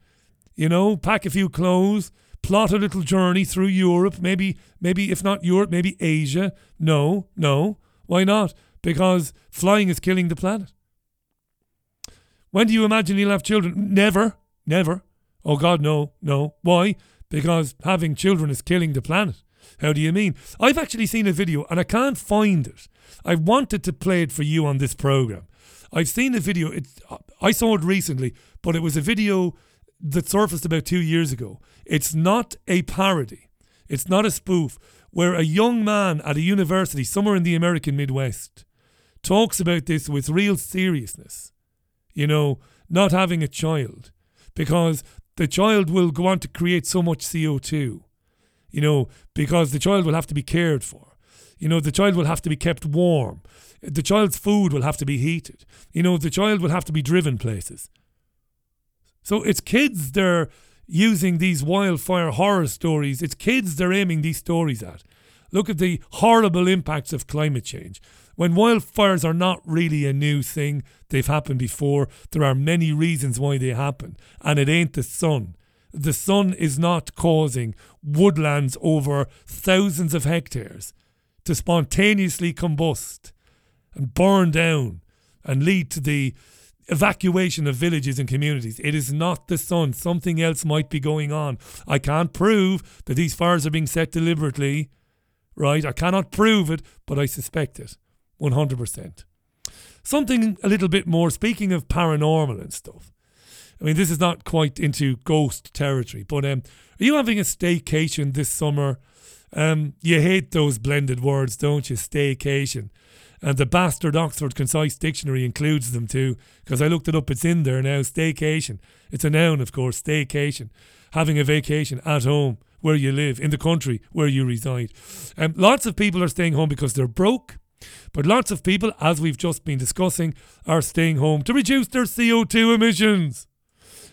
you know, pack a few clothes, plot a little journey through Europe, maybe, maybe if not Europe, maybe Asia. No, no. Why not? Because flying is killing the planet. When do you imagine you'll have children? Never, never. Oh God, no, no. Why? Because having children is killing the planet. How do you mean? I've actually seen a video and I can't find it. I wanted to play it for you on this program. I've seen a video. It, I saw it recently, but it was a video that surfaced about two years ago. It's not a parody, it's not a spoof, where a young man at a university somewhere in the American Midwest talks about this with real seriousness. You know, not having a child because the child will go on to create so much CO2. you know, because the child will have to be cared for. You know, the child will have to be kept warm. The child's food will have to be heated. You know, the child will have to be driven places. So it's kids they're using these wildfire horror stories. It's kids they're aiming these stories at. Look at the horrible impacts of climate change. When wildfires are not really a new thing, they've happened before. There are many reasons why they happen, and it ain't the sun. The sun is not causing woodlands over thousands of hectares to spontaneously combust and burn down and lead to the evacuation of villages and communities. It is not the sun. Something else might be going on. I can't prove that these fires are being set deliberately, right? I cannot prove it, but I suspect it 100%. Something a little bit more, speaking of paranormal and stuff. I mean, this is not quite into ghost territory, but um, are you having a staycation this summer? Um, you hate those blended words, don't you? Staycation. And the bastard Oxford Concise Dictionary includes them too, because I looked it up. It's in there now. Staycation. It's a noun, of course. Staycation. Having a vacation at home where you live, in the country where you reside. Um, lots of people are staying home because they're broke. But lots of people, as we've just been discussing, are staying home to reduce their CO2 emissions.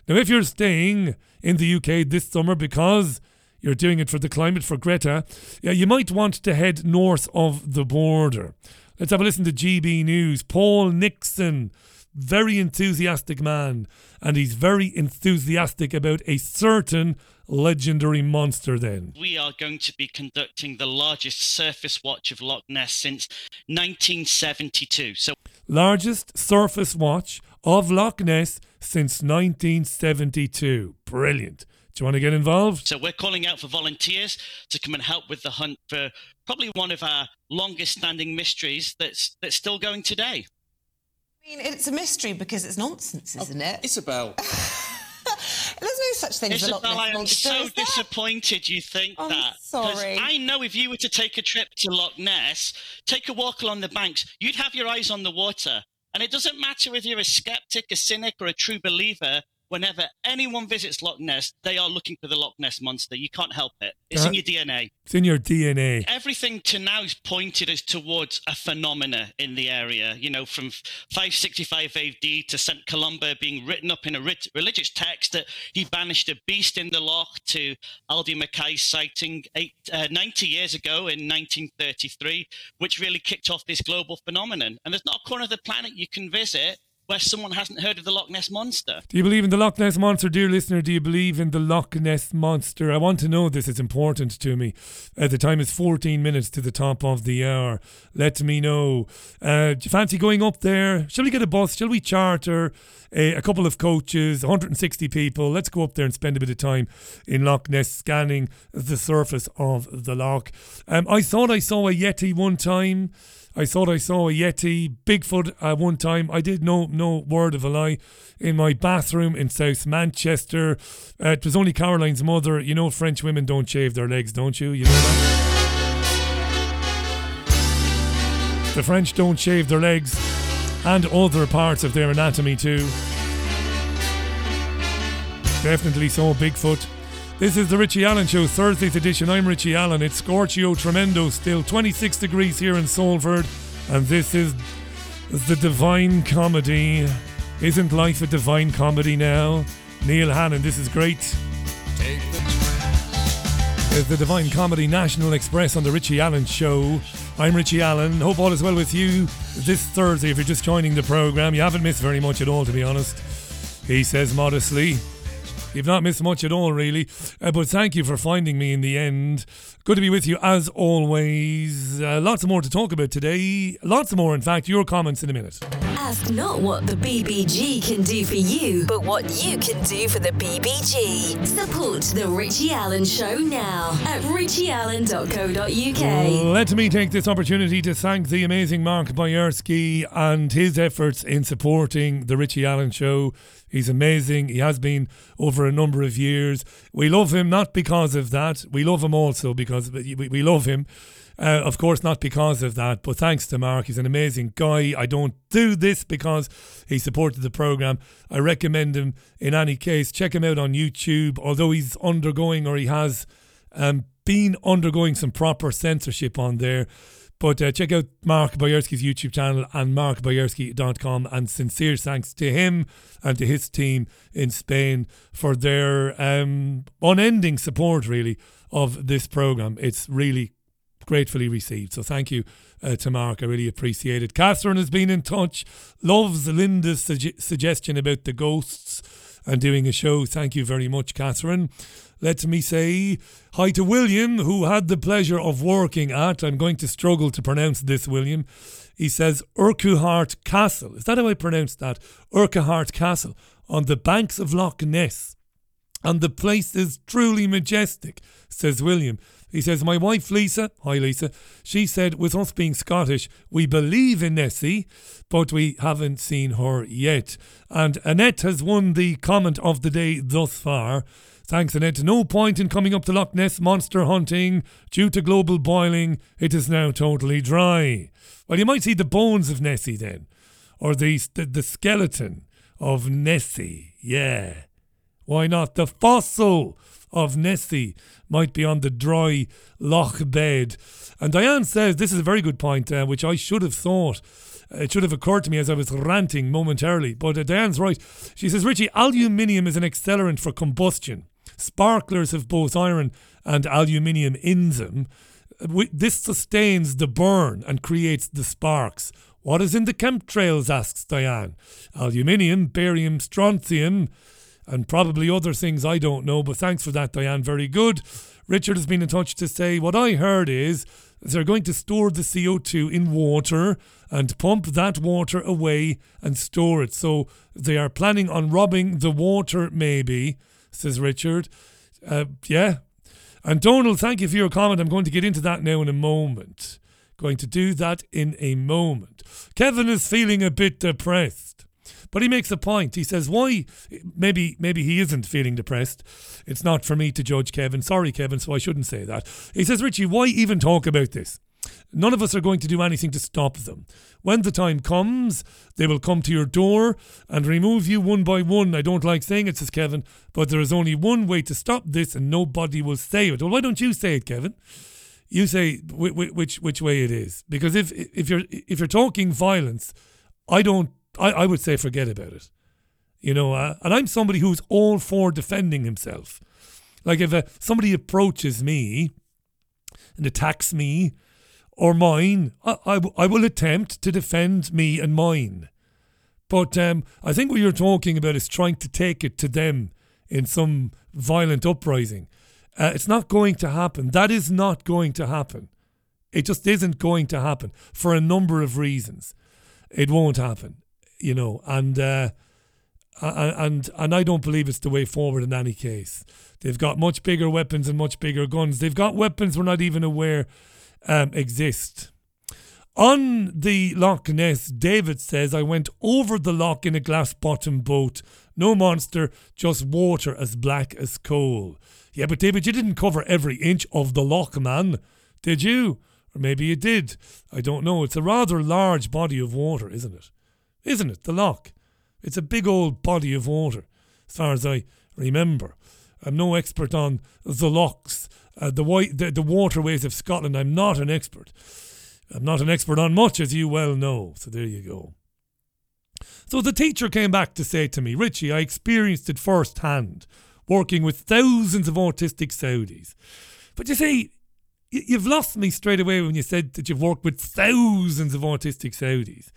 Now, if you're staying in the UK this summer because you're doing it for the climate, for Greta, yeah, you might want to head north of the border. Let's have a listen to GB News. Paul Nixon, very enthusiastic man, and he's very enthusiastic about a certain legendary monster then. We are going to be conducting the largest surface watch of Loch Ness since 1972. So largest surface watch of Loch Ness since 1972. Brilliant. Do you want to get involved? So we're calling out for volunteers to come and help with the hunt for probably one of our longest standing mysteries that's that's still going today. I mean, it's a mystery because it's nonsense, oh, isn't it? Isabel. There's no such thing as a Loch Isabel, Ness I am monster. so is there? disappointed you think I'm that. 'Cause sorry. I know if you were to take a trip to Loch Ness, take a walk along the banks, you'd have your eyes on the water. And it doesn't matter if you're a skeptic, a cynic, or a true believer. Whenever anyone visits Loch Ness, they are looking for the Loch Ness monster. You can't help it. It's Uh, in your DNA. It's in your DNA. Everything to now is pointed us towards a phenomena in the area. You know, from 565 AD to St. Columba being written up in a rit- religious text that he banished a beast in the loch to Aldie Mackay's sighting eight, uh, 90 years ago in 1933, which really kicked off this global phenomenon. And there's not a corner of the planet you can visit where someone hasn't heard of the Loch Ness monster. Do you believe in the Loch Ness Monster, dear listener? Do you believe in the Loch Ness Monster? I want to know this. It's important to me. Uh, the time is 14 minutes to the top of the hour. Let me know. Uh, do you fancy going up there? Shall we get a bus? Shall we charter a, a couple of coaches, 160 people? Let's go up there and spend a bit of time in Loch Ness scanning the surface of the loch. Um, I thought I saw a Yeti one time. I thought I saw a Yeti, Bigfoot at one time. I did no no word of a lie. In my bathroom in South Manchester. Uh, it was only Caroline's mother. You know French women don't shave their legs, don't you? You know that? The French don't shave their legs and other parts of their anatomy too. Definitely saw Bigfoot. This is the Richie Allen Show, Thursday's edition. I'm Richie Allen. It's Scorchio Tremendo, still 26 degrees here in Salford, and this is the Divine Comedy. Isn't life a divine comedy now? Neil Hannon, this is great. Take the train. It's the Divine Comedy National Express on the Richie Allen Show. I'm Richie Allen. Hope all is well with you this Thursday. If you're just joining the program, you haven't missed very much at all, to be honest. He says modestly. You've not missed much at all, really. Uh, but thank you for finding me in the end. Good to be with you as always. Uh, lots more to talk about today. Lots more, in fact. Your comments in a minute. Ask not what the BBG can do for you, but what you can do for the BBG. Support the Richie Allen Show now at richieallen.co.uk. Let me take this opportunity to thank the amazing Mark Boyarsky and his efforts in supporting the Richie Allen Show. He's amazing. He has been over a number of years. We love him not because of that. We love him also because we, we love him. Uh, of course, not because of that, but thanks to Mark. He's an amazing guy. I don't do this because he supported the program. I recommend him in any case. Check him out on YouTube, although he's undergoing or he has um, been undergoing some proper censorship on there. But uh, check out Mark Boyerski's YouTube channel and markboyerski.com. And sincere thanks to him and to his team in Spain for their um, unending support, really, of this program. It's really gratefully received. So thank you uh, to Mark. I really appreciate it. Catherine has been in touch, loves Linda's suge- suggestion about the ghosts and doing a show. Thank you very much, Catherine. Let me say hi to William, who had the pleasure of working at, I'm going to struggle to pronounce this, William. He says Urquhart Castle. Is that how I pronounce that? Urquhart Castle on the banks of Loch Ness. And the place is truly majestic, says William. He says, My wife Lisa, hi Lisa, she said, with us being Scottish, we believe in Nessie, but we haven't seen her yet. And Annette has won the comment of the day thus far. Thanks, Annette. No point in coming up to Loch Ness monster hunting. Due to global boiling, it is now totally dry. Well, you might see the bones of Nessie then, or the, the, the skeleton of Nessie. Yeah. Why not? The fossil of Nessie might be on the dry loch bed. And Diane says this is a very good point, uh, which I should have thought. Uh, it should have occurred to me as I was ranting momentarily. But uh, Diane's right. She says, Richie, aluminium is an accelerant for combustion. Sparklers have both iron and aluminium in them. This sustains the burn and creates the sparks. What is in the chemtrails? asks Diane. Aluminium, barium, strontium, and probably other things I don't know. But thanks for that, Diane. Very good. Richard has been in touch to say what I heard is they're going to store the CO2 in water and pump that water away and store it. So they are planning on robbing the water, maybe says Richard. Uh, yeah. And Donald, thank you for your comment. I'm going to get into that now in a moment. Going to do that in a moment. Kevin is feeling a bit depressed. But he makes a point. He says, "Why? Maybe, maybe he isn't feeling depressed. It's not for me to judge Kevin. Sorry, Kevin. So I shouldn't say that." He says, "Richie, why even talk about this? None of us are going to do anything to stop them. When the time comes, they will come to your door and remove you one by one. I don't like saying it, says Kevin, but there is only one way to stop this and nobody will say it. Well, why don't you say it, Kevin? You say which which way it is. Because if if you're if you're talking violence, I don't I, I would say forget about it. You know, uh, and I'm somebody who's all for defending himself. Like if uh, somebody approaches me and attacks me or mine, I, I, I will attempt to defend me and mine. But um, I think what you're talking about is trying to take it to them in some violent uprising. Uh, it's not going to happen. That is not going to happen. It just isn't going to happen for a number of reasons. It won't happen, you know, and uh, and and I don't believe it's the way forward in any case. They've got much bigger weapons and much bigger guns. They've got weapons we're not even aware um, exist. On the Loch Ness, David says, I went over the loch in a glass bottom boat. No monster, just water as black as coal. Yeah, but David, you didn't cover every inch of the loch, man, did you? Or maybe you did. I don't know. It's a rather large body of water, isn't it? Isn't it? The loch. It's a big old body of water, as far as I remember. I'm no expert on the lochs uh, the, white, the, the waterways of Scotland. I'm not an expert. I'm not an expert on much, as you well know. So there you go. So the teacher came back to say to me, Richie, I experienced it firsthand, working with thousands of autistic Saudis. But you see, you've lost me straight away when you said that you've worked with thousands of autistic Saudis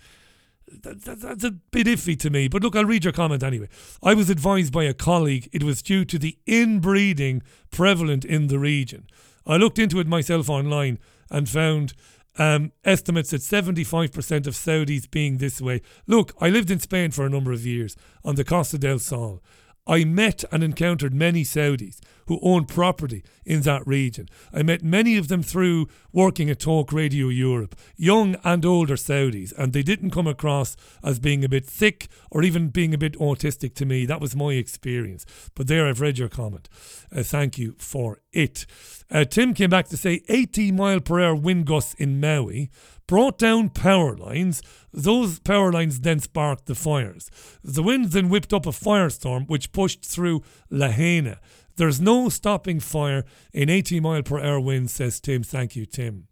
that, that, that's a bit iffy to me. But look, I'll read your comment anyway. I was advised by a colleague it was due to the inbreeding prevalent in the region. I looked into it myself online and found um, estimates at 75% of Saudis being this way. Look, I lived in Spain for a number of years on the Costa del Sol. I met and encountered many Saudis who own property in that region. I met many of them through working at Talk Radio Europe, young and older Saudis, and they didn't come across as being a bit thick or even being a bit autistic to me. That was my experience. But there, I've read your comment. Uh, thank you for it. Uh, Tim came back to say 80 mile per hour wind gusts in Maui brought down power lines. Those power lines then sparked the fires. The winds then whipped up a firestorm which pushed through Lahaina. There's no stopping fire in 80 mile per hour winds, says Tim. Thank you, Tim.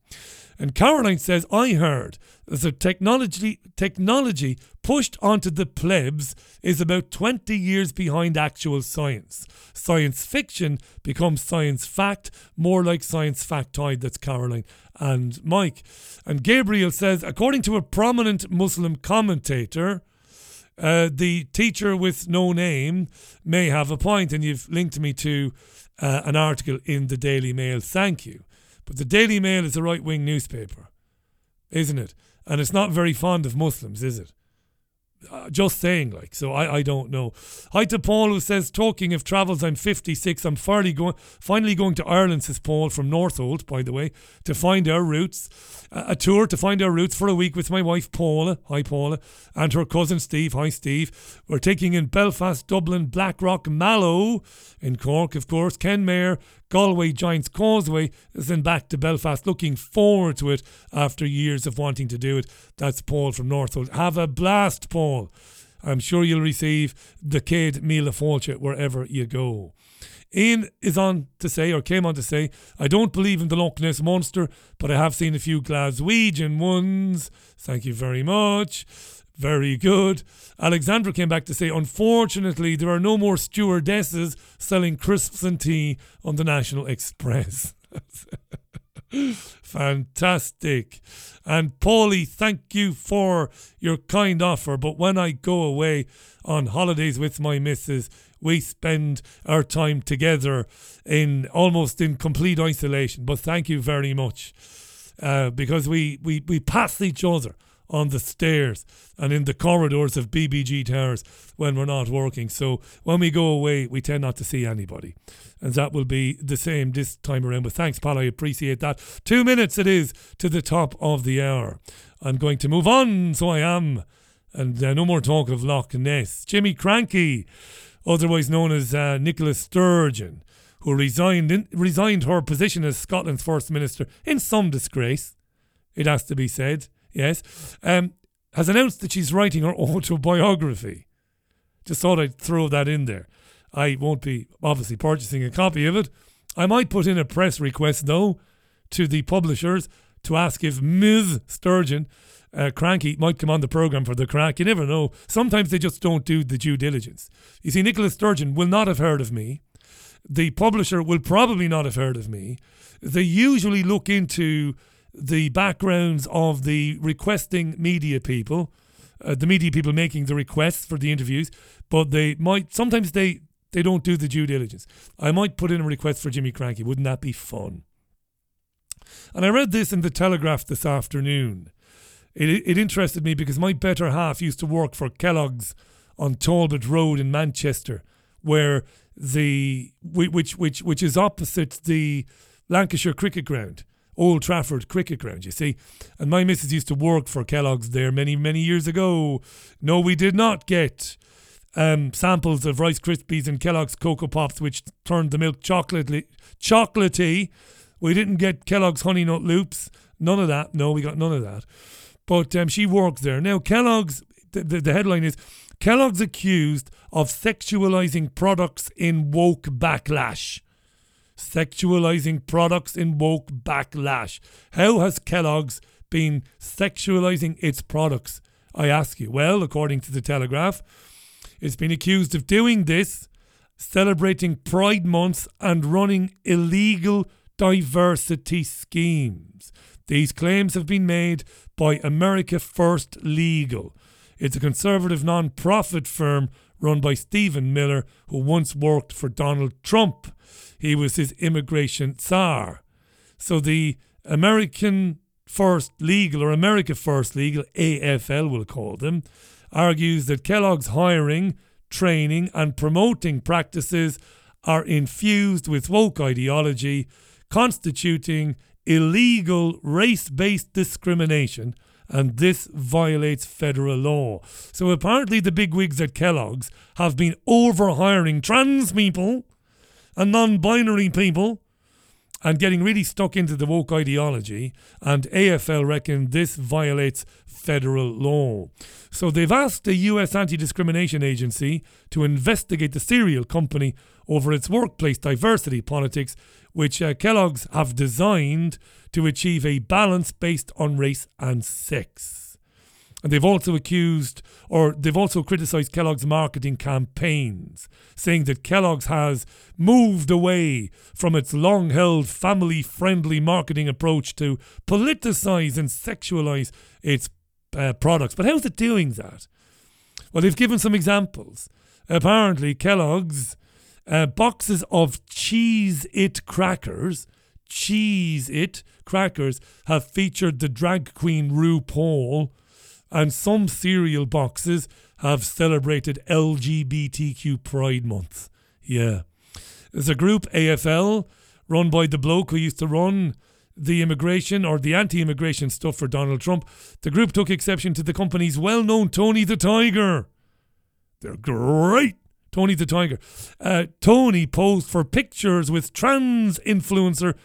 And Caroline says, I heard that the technology technology pushed onto the plebs is about 20 years behind actual science. Science fiction becomes science fact, more like science factoid. That's Caroline and Mike. And Gabriel says, according to a prominent Muslim commentator, uh, the teacher with no name may have a point, and you've linked me to uh, an article in the Daily Mail. Thank you. But the Daily Mail is a right wing newspaper, isn't it? And it's not very fond of Muslims, is it? Uh, just saying, like, so I, I don't know. Hi to Paul who says, talking of travels, I'm 56. I'm finally going, finally going to Ireland, says Paul from Northolt, by the way, to find our roots. Uh, a tour to find our roots for a week with my wife Paula, hi Paula, and her cousin Steve, hi Steve. We're taking in Belfast, Dublin, Blackrock, Mallow, in Cork, of course, Kenmare, Galway Giants Causeway, is then back to Belfast. Looking forward to it after years of wanting to do it. That's Paul from Northolt. Have a blast, Paul. I'm sure you'll receive the céad míle fáilte wherever you go. Ian is on to say, or came on to say, I don't believe in the Loch Ness Monster, but I have seen a few Glaswegian ones. Thank you very much. Very good. Alexandra came back to say, unfortunately, there are no more stewardesses selling crisps and tea on the National Express. Fantastic. And Paulie, thank you for your kind offer. But when I go away on holidays with my missus, we spend our time together in almost in complete isolation. But thank you very much. Uh, because we, we, we pass each other on the stairs and in the corridors of BBG Towers when we're not working. So when we go away, we tend not to see anybody. And that will be the same this time around. But thanks, Paul. I appreciate that. Two minutes it is to the top of the hour. I'm going to move on, so I am. And uh, no more talk of Loch Ness. Jimmy Krankie, otherwise known as uh, Nicola Sturgeon, who resigned in, resigned her position as Scotland's First Minister in some disgrace, it has to be said yes, um, has announced that she's writing her autobiography. Just thought I'd throw that in there. I won't be obviously purchasing a copy of it. I might put in a press request, though, to the publishers to ask if Ms. Sturgeon uh, Krankie might come on the programme for the crack. You never know. Sometimes they just don't do the due diligence. You see, Nicholas Sturgeon will not have heard of me. The publisher will probably not have heard of me. They usually look into the backgrounds of the requesting media people, uh, the media people making the requests for the interviews, but they might sometimes they they don't do the due diligence. I might put in a request for Jimmy Krankie. Wouldn't that be fun? And I read this in the Telegraph this afternoon. It, it interested me because my better half used to work for Kellogg's on Talbot Road in Manchester, where the which which which is opposite the Lancashire cricket ground. Old Trafford cricket ground, you see. And my missus used to work for Kellogg's there many, many years ago. No, we did not get um, samples of Rice Krispies and Kellogg's Cocoa Pops, which turned the milk chocolatey. chocolatey. We didn't get Kellogg's Honey Nut Loops. None of that. No, we got none of that. But um, she worked there. Now, Kellogg's, the, the, the headline is Kellogg's accused of sexualizing products in woke backlash sexualizing products in woke backlash. How has Kellogg's been sexualizing its products? I ask you. Well, according to the Telegraph, it's been accused of doing this, celebrating Pride Month and running illegal diversity schemes. These claims have been made by America First Legal. It's a conservative non profit firm run by Stephen Miller, who once worked for Donald Trump. He was his immigration czar. So the American First Legal, or America First Legal, AFL we'll call them, argues that Kellogg's hiring, training, and promoting practices are infused with woke ideology, constituting illegal race based discrimination, and this violates federal law. So apparently, the bigwigs at Kellogg's have been overhiring trans people and non binary people and getting really stuck into the woke ideology. And AFL reckon this violates federal law. So they've asked the US Anti Discrimination Agency to investigate the cereal company over its workplace diversity politics, which uh, Kellogg's have designed to achieve a balance based on race and sex. And they've also accused, or they've also criticised Kellogg's marketing campaigns, saying that Kellogg's has moved away from its long held family friendly marketing approach to politicise and sexualise its uh, products. But how's it doing that? Well, they've given some examples. Apparently, Kellogg's uh, boxes of Cheez-It crackers, Cheez-It crackers, have featured the drag queen RuPaul and some cereal boxes have celebrated LGBTQ Pride Month. Yeah. There's a group, AFL, run by the bloke who used to run the immigration or the anti immigration stuff for Donald Trump. The group took exception to the company's well known Tony the Tiger. They're great. Tony the Tiger. Uh, Tony posed for pictures with trans influencer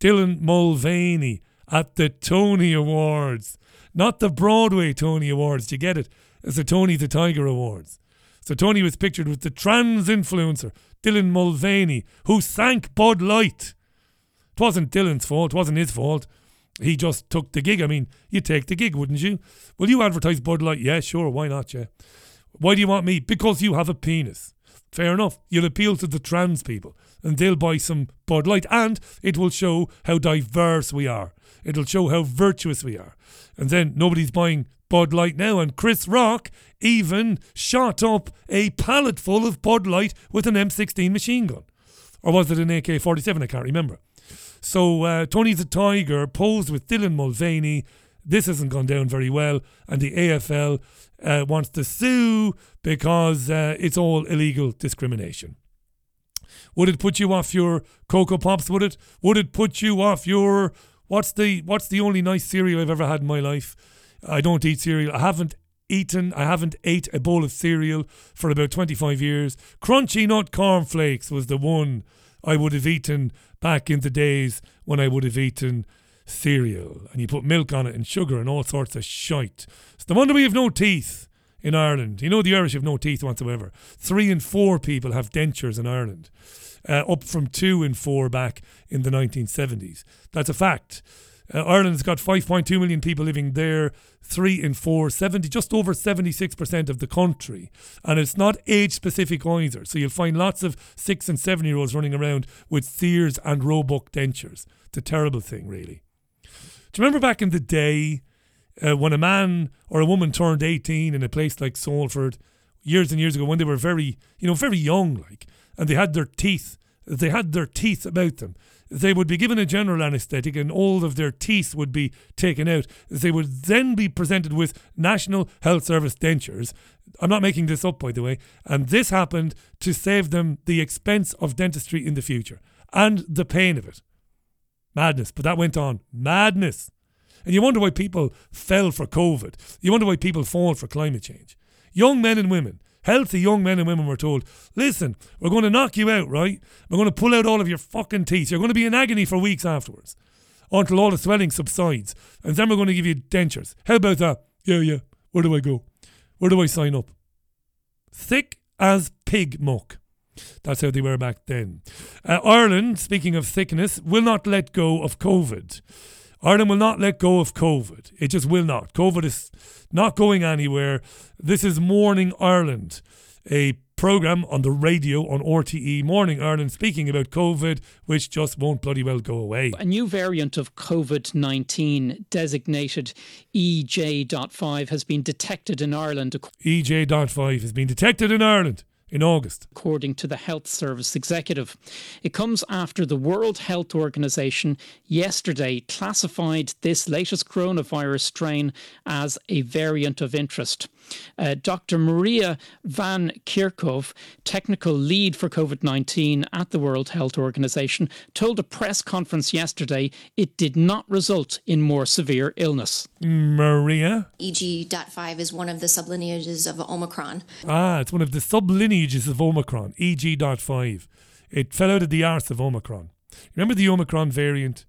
Dylan Mulvaney at the Tony Awards. Not the Broadway Tony Awards, do you get it? It's the Tony the Tiger Awards. So Tony was pictured with the trans influencer, Dylan Mulvaney, who sank Bud Light. It wasn't Dylan's fault, it wasn't his fault. He just took the gig. I mean, you'd take the gig, wouldn't you? Will you advertise Bud Light? Yeah, sure, why not, yeah. Why do you want me? Because you have a penis. Fair enough. You'll appeal to the trans people and they'll buy some Bud Light and it will show how diverse we are. It'll show how virtuous we are. And then nobody's buying Bud Light now. And Chris Rock even shot up a pallet full of Bud Light with an M16 machine gun. Or was it an AK 47? I can't remember. So uh, Tony the Tiger posed with Dylan Mulvaney. This hasn't gone down very well. And the AFL uh, wants to sue because uh, it's all illegal discrimination. Would it put you off your Cocoa Pops? Would it? Would it put you off your What's the What's the only nice cereal I've ever had in my life? I don't eat cereal. I haven't eaten. I haven't ate a bowl of cereal for about twenty five years. Crunchy Nut Cornflakes was the one I would have eaten back in the days when I would have eaten cereal, and you put milk on it and sugar and all sorts of shite. It's the wonder we have no teeth in Ireland. You know the Irish have no teeth whatsoever. Three in four people have dentures in Ireland uh, up from two in four back in the 1970s. That's a fact. Uh, Ireland's got 5.2 million people living there, three in four, 70, just over 76% of the country. And it's not age specific either. So you'll find lots of six and seven year olds running around with Sears and Roebuck dentures. It's a terrible thing, really. Do you remember back in the day uh, when a man or a woman turned 18 in a place like Salford years and years ago when they were very, you know, very young, like, and they had their teeth, they had their teeth about them. They would be given a general anaesthetic and all of their teeth would be taken out. They would then be presented with National Health Service dentures. I'm not making this up, by the way. And this happened to save them the expense of dentistry in the future and the pain of it. Madness. But that went on. Madness. And you wonder why people fell for COVID. You wonder why people fall for climate change. Young men and women healthy young men and women were told, listen, we're going to knock you out, right? We're going to pull out all of your fucking teeth. You're going to be in agony for weeks afterwards until all the swelling subsides. And then we're going to give you dentures. How about that? Yeah, yeah. Where do I go? Where do I sign up? Thick as pig muck. That's how they were back then. Uh, Ireland, speaking of thickness, will not let go of COVID. Ireland will not let go of COVID. It just will not. COVID is not going anywhere. This is Morning Ireland, a program on the radio on RTE Morning Ireland speaking about COVID, which just won't bloody well go away. A new variant of COVID 19 designated EG.5 has been detected in Ireland. EG.5 has been detected in Ireland in August. According to the Health Service executive, it comes after the World Health Organization yesterday classified this latest coronavirus strain as a variant of interest. Uh, Dr. Maria Van Kerkhove, technical lead for COVID 19 at the World Health Organization, told a press conference yesterday it did not result in more severe illness. Maria? EG.5 is one of the sublineages of Omicron. Ah, it's one of the sublineages of Omicron, EG.5. It fell out of the arse of Omicron. Remember the Omicron variant?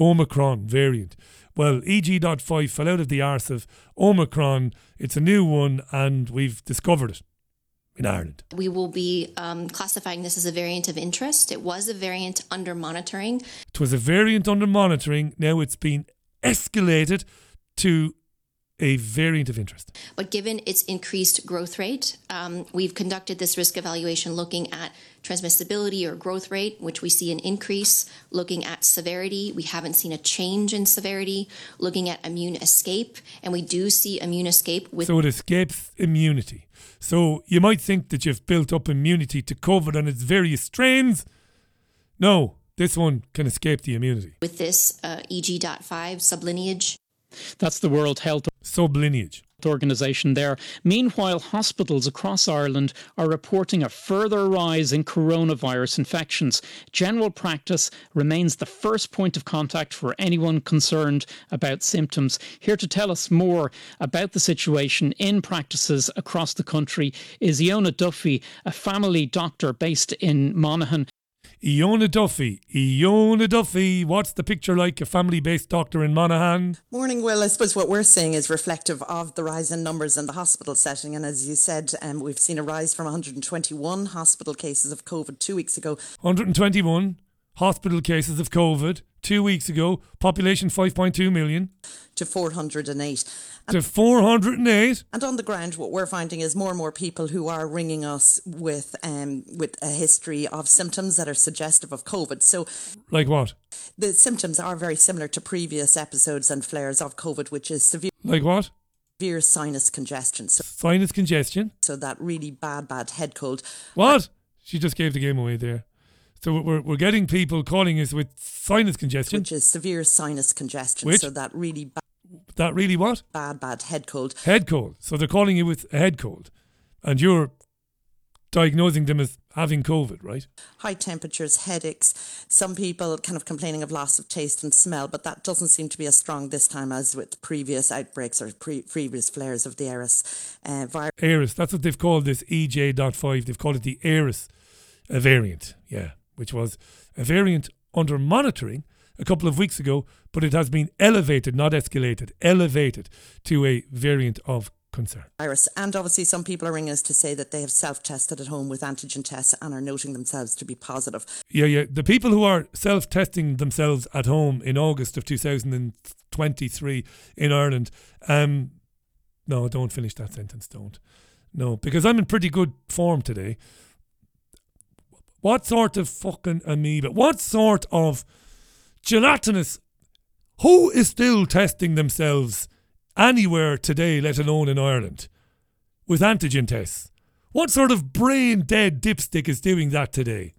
Omicron variant. Well, EG.5 fell out of the arse of Omicron. It's a new one, and we've discovered it. in Ireland. We will be um, classifying this as a variant of interest. It was a variant under monitoring. It was a variant under monitoring. Now it's been escalated to a variant of interest. But given its increased growth rate, um, we've conducted this risk evaluation looking at transmissibility or growth rate, which we see an increase. Looking at severity, we haven't seen a change in severity. Looking at immune escape, and we do see immune escape with. So it escapes immunity. So you might think that you've built up immunity to COVID and its various strains. No, this one can escape the immunity. With this uh, EG.5 sublineage. That's the World Health sublineage organisation there. Meanwhile, hospitals across Ireland are reporting a further rise in coronavirus infections. General practice remains the first point of contact for anyone concerned about symptoms. Here to tell us more about the situation in practices across the country is Ilona Duffy, a family doctor based in Monaghan. Ilona Duffy. Ilona Duffy, what's the picture like? A family based doctor in Monaghan? Morning, Will. I suppose what we're seeing is reflective of the rise in numbers in the hospital setting. And as you said, um, we've seen a rise from 121 hospital cases of COVID two weeks ago. 121 hospital cases of COVID two weeks ago, population 5.2 million. To 408. To 408. And on the ground, what we're finding is more and more people who are ringing us with um, with a history of symptoms that are suggestive of COVID. So, like what? The symptoms are very similar to previous episodes and flares of COVID, which is severe. Like what? Severe sinus congestion. So, sinus congestion. So that really bad, bad head cold. What? She just gave the game away there. So we're, we're getting people calling us with sinus congestion. Which is severe sinus congestion. Which? So that really bad. That really what? Bad, bad head cold. Head cold. So they're calling you with a head cold. And you're diagnosing them as having COVID, right? High temperatures, headaches. Some people kind of complaining of loss of taste and smell, but that doesn't seem to be as strong this time as with previous outbreaks or pre- previous flares of the Eris uh, virus. Eris, that's what they've called this EG.5. They've called it the Eris variant, yeah, which was a variant under monitoring a couple of weeks ago, but it has been elevated, not escalated, elevated to a variant of concern. Virus. And obviously, some people are ringing us to say that they have self tested at home with antigen tests and are noting themselves to be positive. Yeah, yeah. The people who are self testing themselves at home in August of 2023 in Ireland, um, no, don't finish that sentence, don't. No, because I'm in pretty good form today. What sort of fucking amoeba? What sort of gelatinous. Who is still testing themselves anywhere today, let alone in Ireland, with antigen tests? What sort of brain dead dipstick is doing that today?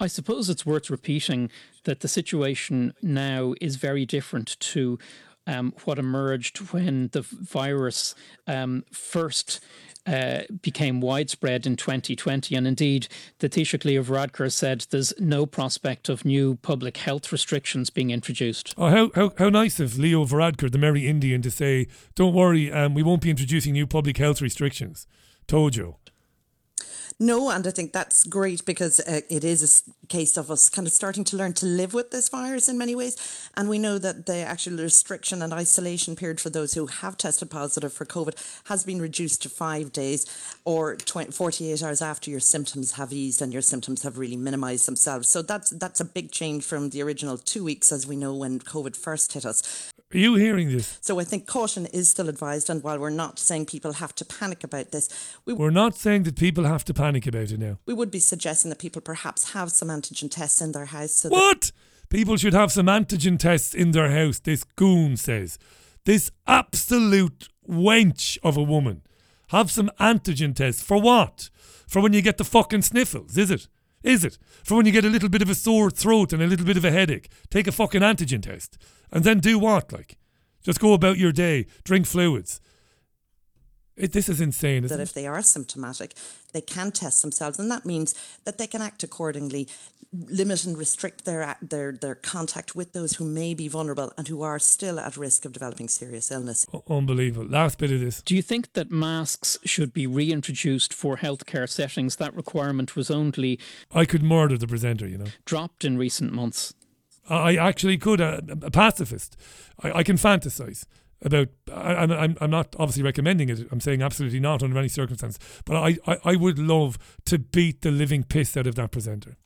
I suppose it's worth repeating that the situation now is very different to um, what emerged when the virus um, first uh, became widespread in 2020. And indeed, the Taoiseach Leo Varadkar said there's no prospect of new public health restrictions being introduced. Oh, how, how, how nice of Leo Varadkar, the merry Indian, to say, don't worry, um, we won't be introducing new public health restrictions. Told you. No, and I think that's great because uh, it is a case of us kind of starting to learn to live with this virus in many ways. And we know that the actual restriction and isolation period for those who have tested positive for COVID has been reduced to five days or 20, 48 hours after your symptoms have eased and your symptoms have really minimized themselves. So that's that's a big change from the original two weeks, as we know, when COVID first hit us. Are you hearing this? So I think caution is still advised. And while we're not saying people have to panic about this, we, we're not saying that people have to panic about it now. We would be suggesting that people perhaps have some antigen tests in their house. So what? People should have some antigen tests in their house, this goon says. This absolute wench of a woman. Have some antigen tests. For what? For when you get the fucking sniffles, is it? Is it? For when you get a little bit of a sore throat and a little bit of a headache, take a fucking antigen test. And then do what? Like, just go about your day, drink fluids. It, this is insane. that it? if they are symptomatic, they can test themselves, and that means that they can act accordingly, limit and restrict their their their contact with those who may be vulnerable and who are still at risk of developing serious illness. Unbelievable. Last bit of this. Do you think that masks should be reintroduced for healthcare settings? That requirement was only I could murder the presenter, you know. Dropped in recent months. I actually could. A, a pacifist. I, I can fantasize. about, and I'm, I'm not obviously recommending it. I'm saying absolutely not under any circumstance. But I, I, I would love to beat the living piss out of that presenter.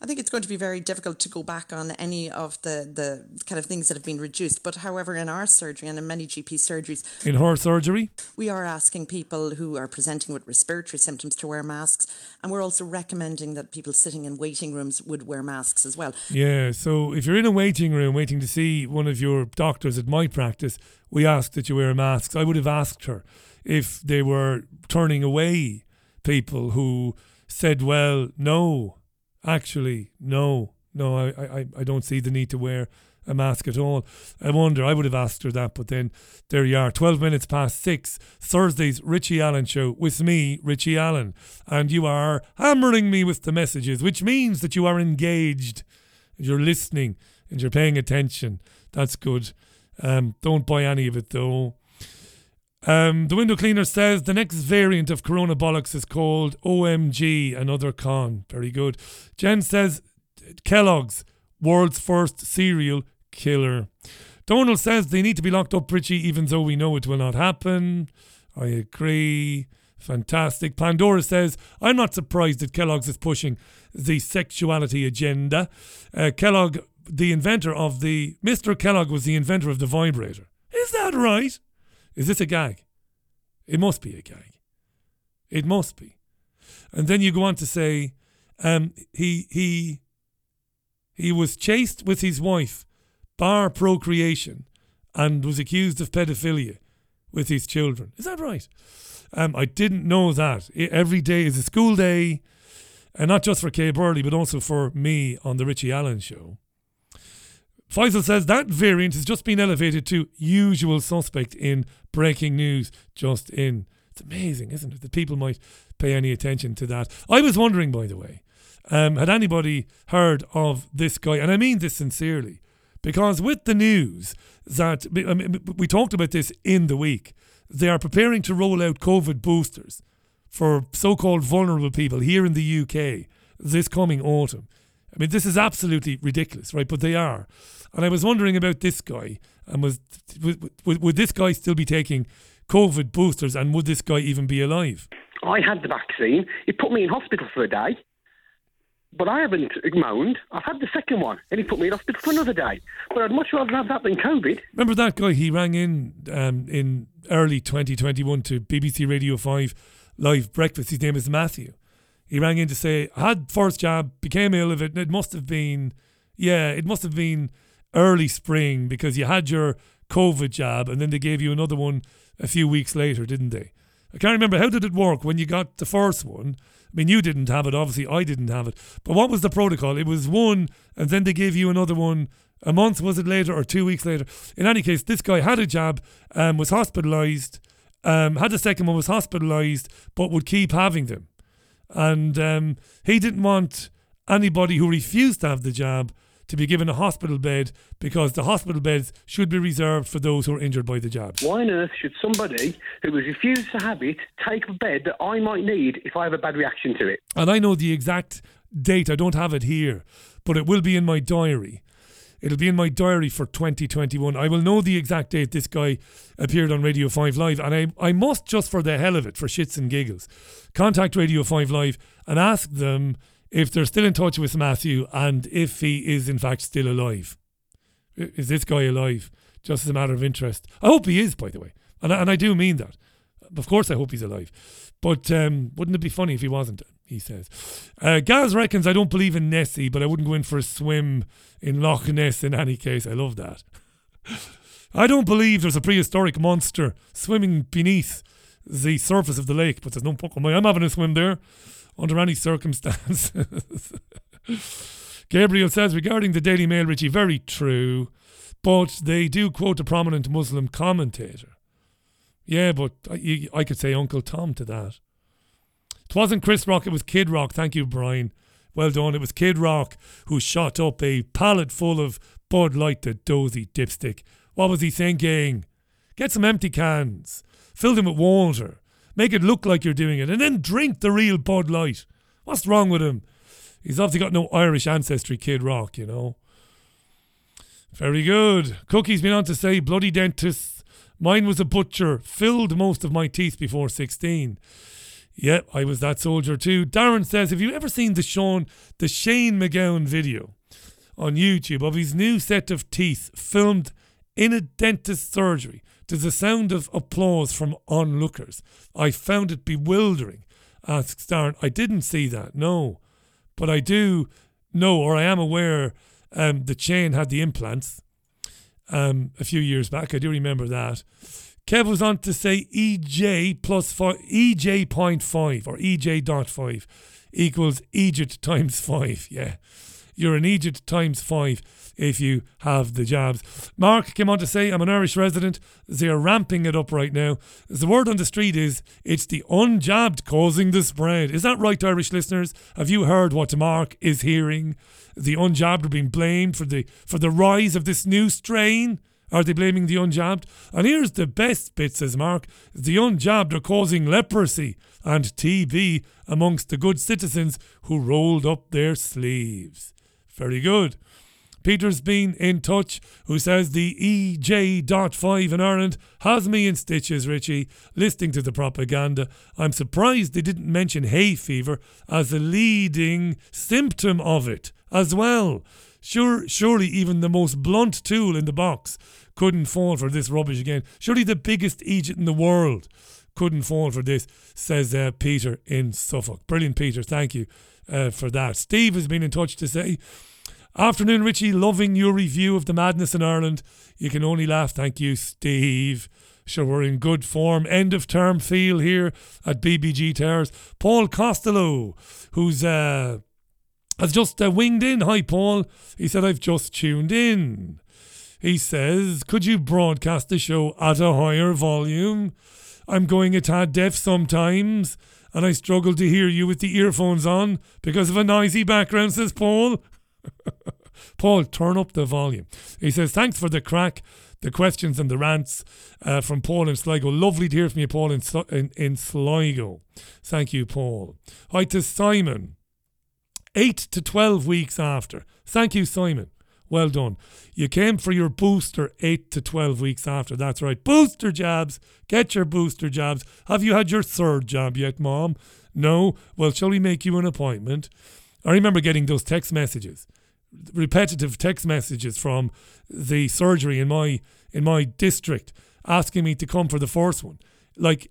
I think it's going to be very difficult to go back on any of the, the kind of things that have been reduced. But however, in our surgery and in many GP surgeries, in her surgery, we are asking people who are presenting with respiratory symptoms to wear masks, and we're also recommending that people sitting in waiting rooms would wear masks as well. Yeah. So if you're in a waiting room waiting to see one of your doctors at my practice, we ask that you wear masks. I would have asked her if they were turning away people who said, "Well, no." Actually, no, no, I, I, I don't see the need to wear a mask at all. I wonder, I would have asked her that, but then there you are, 12 minutes past six, Thursday's Richie Allen show with me, Richie Allen. And you are hammering me with the messages, which means that you are engaged, you're listening, and you're paying attention. That's good. Um, don't buy any of it though. Um, the window cleaner says the next variant of Corona bollocks is called OMG, another con. Very good. Jen says Kellogg's, world's first cereal killer. Donald says they need to be locked up, Richie, even though we know it will not happen. I agree. Fantastic. Pandora says, I'm not surprised that Kellogg's is pushing the sexuality agenda. Uh, Kellogg, the inventor of the. Mr. Kellogg was the inventor of the vibrator. Is that right? Is this a gag? It must be a gag. It must be. And then you go on to say, um, he he he was chased with his wife, bar procreation, and was accused of pedophilia with his children. Is that right? Um, I didn't know that. Every day is a school day, and not just for Kay Burley, but also for me on the Richie Allen show. Faisal says that variant has just been elevated to usual suspect in breaking news just in. It's amazing, isn't it, that people might pay any attention to that. I was wondering, by the way, um, had anybody heard of this guy? And I mean this sincerely, because with the news that I mean, we talked about this in the week, they are preparing to roll out COVID boosters for so called vulnerable people here in the UK this coming autumn. I mean, this is absolutely ridiculous, right? But they are. And I was wondering about this guy, and was would, would, would this guy still be taking COVID boosters, and would this guy even be alive? I had the vaccine. It put me in hospital for a day, but I haven't moaned. I've had the second one, and he put me in hospital for another day. But I'd much rather have that than COVID. Remember that guy? He rang in um, in early 2021 to BBC Radio 5 live breakfast. His name is Matthew. He rang in to say, I had first jab, became ill of it. It must have been, yeah, it must have been early spring because you had your COVID jab and then they gave you another one a few weeks later, didn't they? I can't remember. How did it work when you got the first one? I mean, you didn't have it, obviously, I didn't have it. But what was the protocol? It was one, and then they gave you another one a month, was it later, or two weeks later? In any case, this guy had a jab, um, was hospitalised, um, had the second one, was hospitalised, but would keep having them. And um, he didn't want anybody who refused to have the jab to be given a hospital bed because the hospital beds should be reserved for those who are injured by the jab. Why on earth should somebody who has refused to have it take a bed that I might need if I have a bad reaction to it? And I know the exact date, I don't have it here, but it will be in my diary. It'll be in my diary for 2021. I will know the exact date this guy appeared on Radio 5 Live, and I, I must, just for the hell of it, for shits and giggles, contact Radio 5 Live and ask them if they're still in touch with Matthew and if he is in fact still alive. Is this guy alive? Just as a matter of interest. I hope he is, by the way. And I, and I do mean that. Of course, I hope he's alive. But um, wouldn't it be funny if he wasn't? He says. Uh, Gaz reckons I don't believe in Nessie, but I wouldn't go in for a swim in Loch Ness in any case. I love that. I don't believe there's a prehistoric monster swimming beneath the surface of the lake, but there's no way I'm having a swim there under any circumstance. Gabriel says regarding the Daily Mail, Richie, very true, but they do quote a prominent Muslim commentator. Yeah, but I, I could say Uncle Tom to that. It wasn't Chris Rock, it was Kid Rock. Thank you, Brian. Well done. It was Kid Rock who shot up a pallet full of Bud Light to Dozy Dipstick. What was he thinking? Get some empty cans, fill them with water, make it look like you're doing it, and then drink the real Bud Light. What's wrong with him? He's obviously got no Irish ancestry, Kid Rock, you know. Very good. Cookie's been on to say bloody dentists Mine was a butcher, filled most of my teeth before 16. Yep, I was that soldier too. Darren says, Have you ever seen the Sean, the Shane MacGowan video on YouTube of his new set of teeth filmed in a dentist surgery? There's a sound of applause from onlookers. I found it bewildering. Asks Darren, I didn't see that, no. But I do know, or I am aware, um, that Shane had the implants um, a few years back. I do remember that. Kev was on to say EG plus five, EG point five or EG dot five equals Egypt times five. Yeah, you're an Egypt times five if you have the jabs. Mark came on to say, I'm an Irish resident. They are ramping it up right now. The word on the street is it's the unjabbed causing the spread. Is that right, Irish listeners? Have you heard what Mark is hearing? The unjabbed are being blamed for the for the rise of this new strain. Are they blaming the unjabbed? And here's the best bit, says Mark. The unjabbed are causing leprosy and TB amongst the good citizens who rolled up their sleeves. Very good. Peter's been in touch, who says the EG.5 in Ireland has me in stitches, Richie, listening to the propaganda. I'm surprised they didn't mention hay fever as a leading symptom of it as well. Sure, surely even the most blunt tool in the box couldn't fall for this rubbish again. Surely the biggest Egypt in the world couldn't fall for this, says uh, Peter in Suffolk. Brilliant, Peter. Thank you uh, for that. Steve has been in touch to say, Afternoon, Richie. Loving your review of the madness in Ireland. You can only laugh. Thank you, Steve. Sure, we're in good form. End of term feel here at BBG Towers. Paul Costello, who's uh, has just uh, winged in. Hi, Paul. He said, I've just tuned in. He says, Could you broadcast the show at a higher volume? I'm going a tad deaf sometimes, and I struggle to hear you with the earphones on because of a noisy background, says Paul. Paul, turn up the volume. He says, Thanks for the crack, the questions and the rants uh, from Paul in Sligo. Lovely to hear from you, Paul, in, in, in Sligo. Thank you, Paul. Hi to Simon. Eight to 12 weeks after. Thank you, Simon. Well done. You came for your booster 8 to 12 weeks after. That's right. Booster jabs. Get your booster jabs. Have you had your third jab yet, Mom? No? Well, shall we make you an appointment? I remember getting those text messages, repetitive text messages from the surgery in my in my district asking me to come for the first one. Like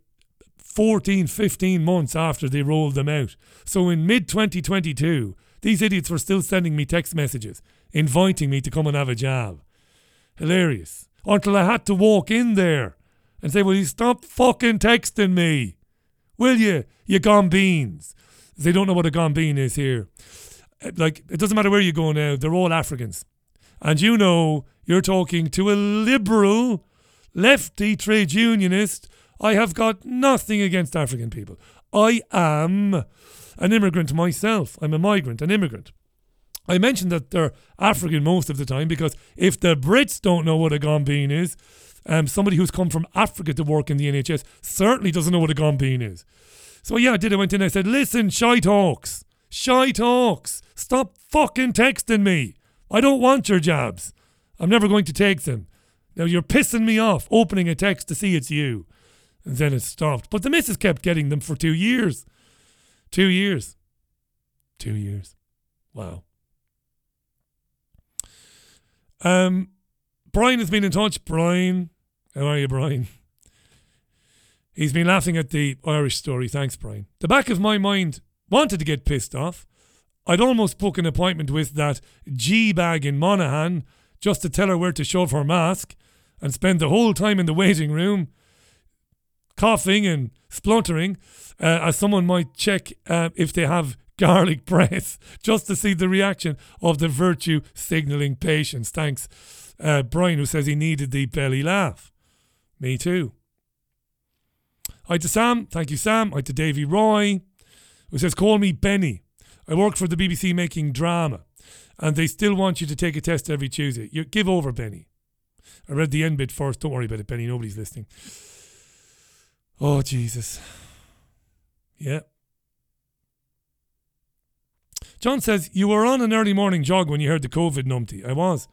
14, 15 months after they rolled them out. So in mid 2022, these idiots were still sending me text messages inviting me to come and have a jab. Hilarious. Until I had to walk in there and say, Will you stop fucking texting me? Will you? You gombeens. They don't know what a gombeen is here. Uh, like, it doesn't matter where you go now, they're all Africans. And you know, you're talking to a liberal, lefty trade unionist. I have got nothing against African people. I am an immigrant myself. I'm a migrant, an immigrant. I mentioned that they're African most of the time because if the Brits don't know what a gombeen is, um, somebody who's come from Africa to work in the NHS certainly doesn't know what a gombeen is. So yeah, I did. I went in. And I said, "Listen, shy talks, shy talks. Stop fucking texting me. I don't want your jabs. I'm never going to take them. Now you're pissing me off. Opening a text to see it's you." Then it stopped. But the missus kept getting them for two years. Two years. Two years. Wow. Um, Brian has been in touch. Brian, how are you, Brian? He's been laughing at the Irish story. Thanks, Brian. The back of my mind wanted to get pissed off. I'd almost book an appointment with that G bag in Monaghan just to tell her where to shove her mask and spend the whole time in the waiting room coughing and spluttering uh, as someone might check uh, if they have garlic breath just to see the reaction of the virtue signaling patients. Thanks, uh, Brian, who says he needed the belly laugh. Me too. Hi to Sam. Thank you, Sam. Hi to Davy Roy, who says, Call me Benny. I work for the BBC making drama, and they still want you to take a test every Tuesday. You give over, Benny. I read the end bit first. Don't worry about it, Benny. Nobody's listening. Oh, Jesus. Yeah. John says, You were on an early morning jog when you heard the COVID numpty. I was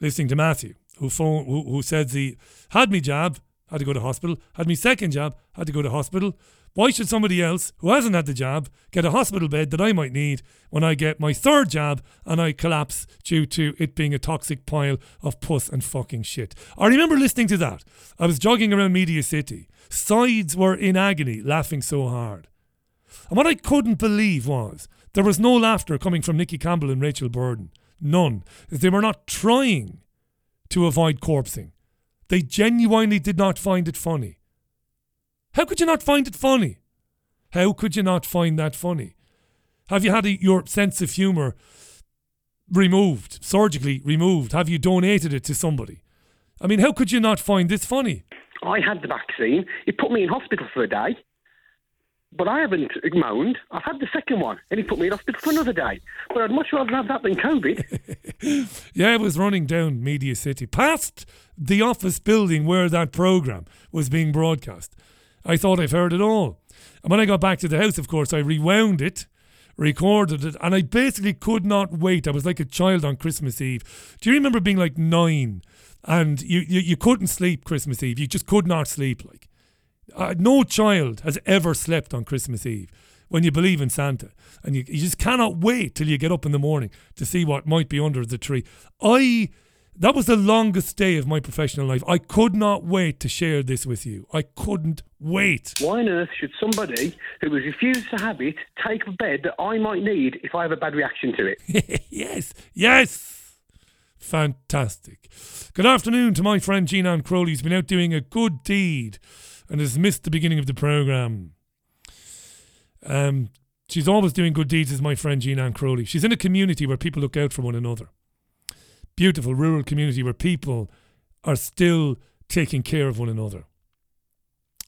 listening to Matthew, who, phone, who, who said he had me jab had to go to hospital. Had me second jab, had to go to hospital. Why should somebody else who hasn't had the jab get a hospital bed that I might need when I get my third jab and I collapse due to it being a toxic pile of puss and fucking shit? I remember listening to that. I was jogging around Media City. Sides were in agony, laughing so hard. And what I couldn't believe was there was no laughter coming from Nicky Campbell and Rachel Burden. None. They were not trying to avoid corpsing. They genuinely did not find it funny. How could you not find it funny? How could you not find that funny? Have you had a, your sense of humour removed, surgically removed? Have you donated it to somebody? I mean, how could you not find this funny? I had the vaccine. It put me in hospital for a day. But I haven't moaned. I've had the second one, and he put me in hospital for another day. But I'd much rather have that than COVID. yeah, it was running down Media City, past the office building where that programme was being broadcast. I thought I've heard it all. And when I got back to the house, of course, I rewound it, recorded it, and I basically could not wait. I was like a child on Christmas Eve. Do you remember being like nine and you, you, you couldn't sleep Christmas Eve? You just could not sleep. Like, uh, no child has ever slept on Christmas Eve when you believe in Santa. And you, you just cannot wait till you get up in the morning to see what might be under the tree. I. That was the longest day of my professional life. I could not wait to share this with you. I couldn't wait. Why on earth should somebody who has refused to have it take a bed that I might need if I have a bad reaction to it? yes, yes. Fantastic. Good afternoon to my friend Jean Ann Crowley, who's been out doing a good deed and has missed the beginning of the programme. Um, she's always doing good deeds, is my friend Jean Ann Crowley. She's in a community where people look out for one another. Beautiful rural community where people are still taking care of one another.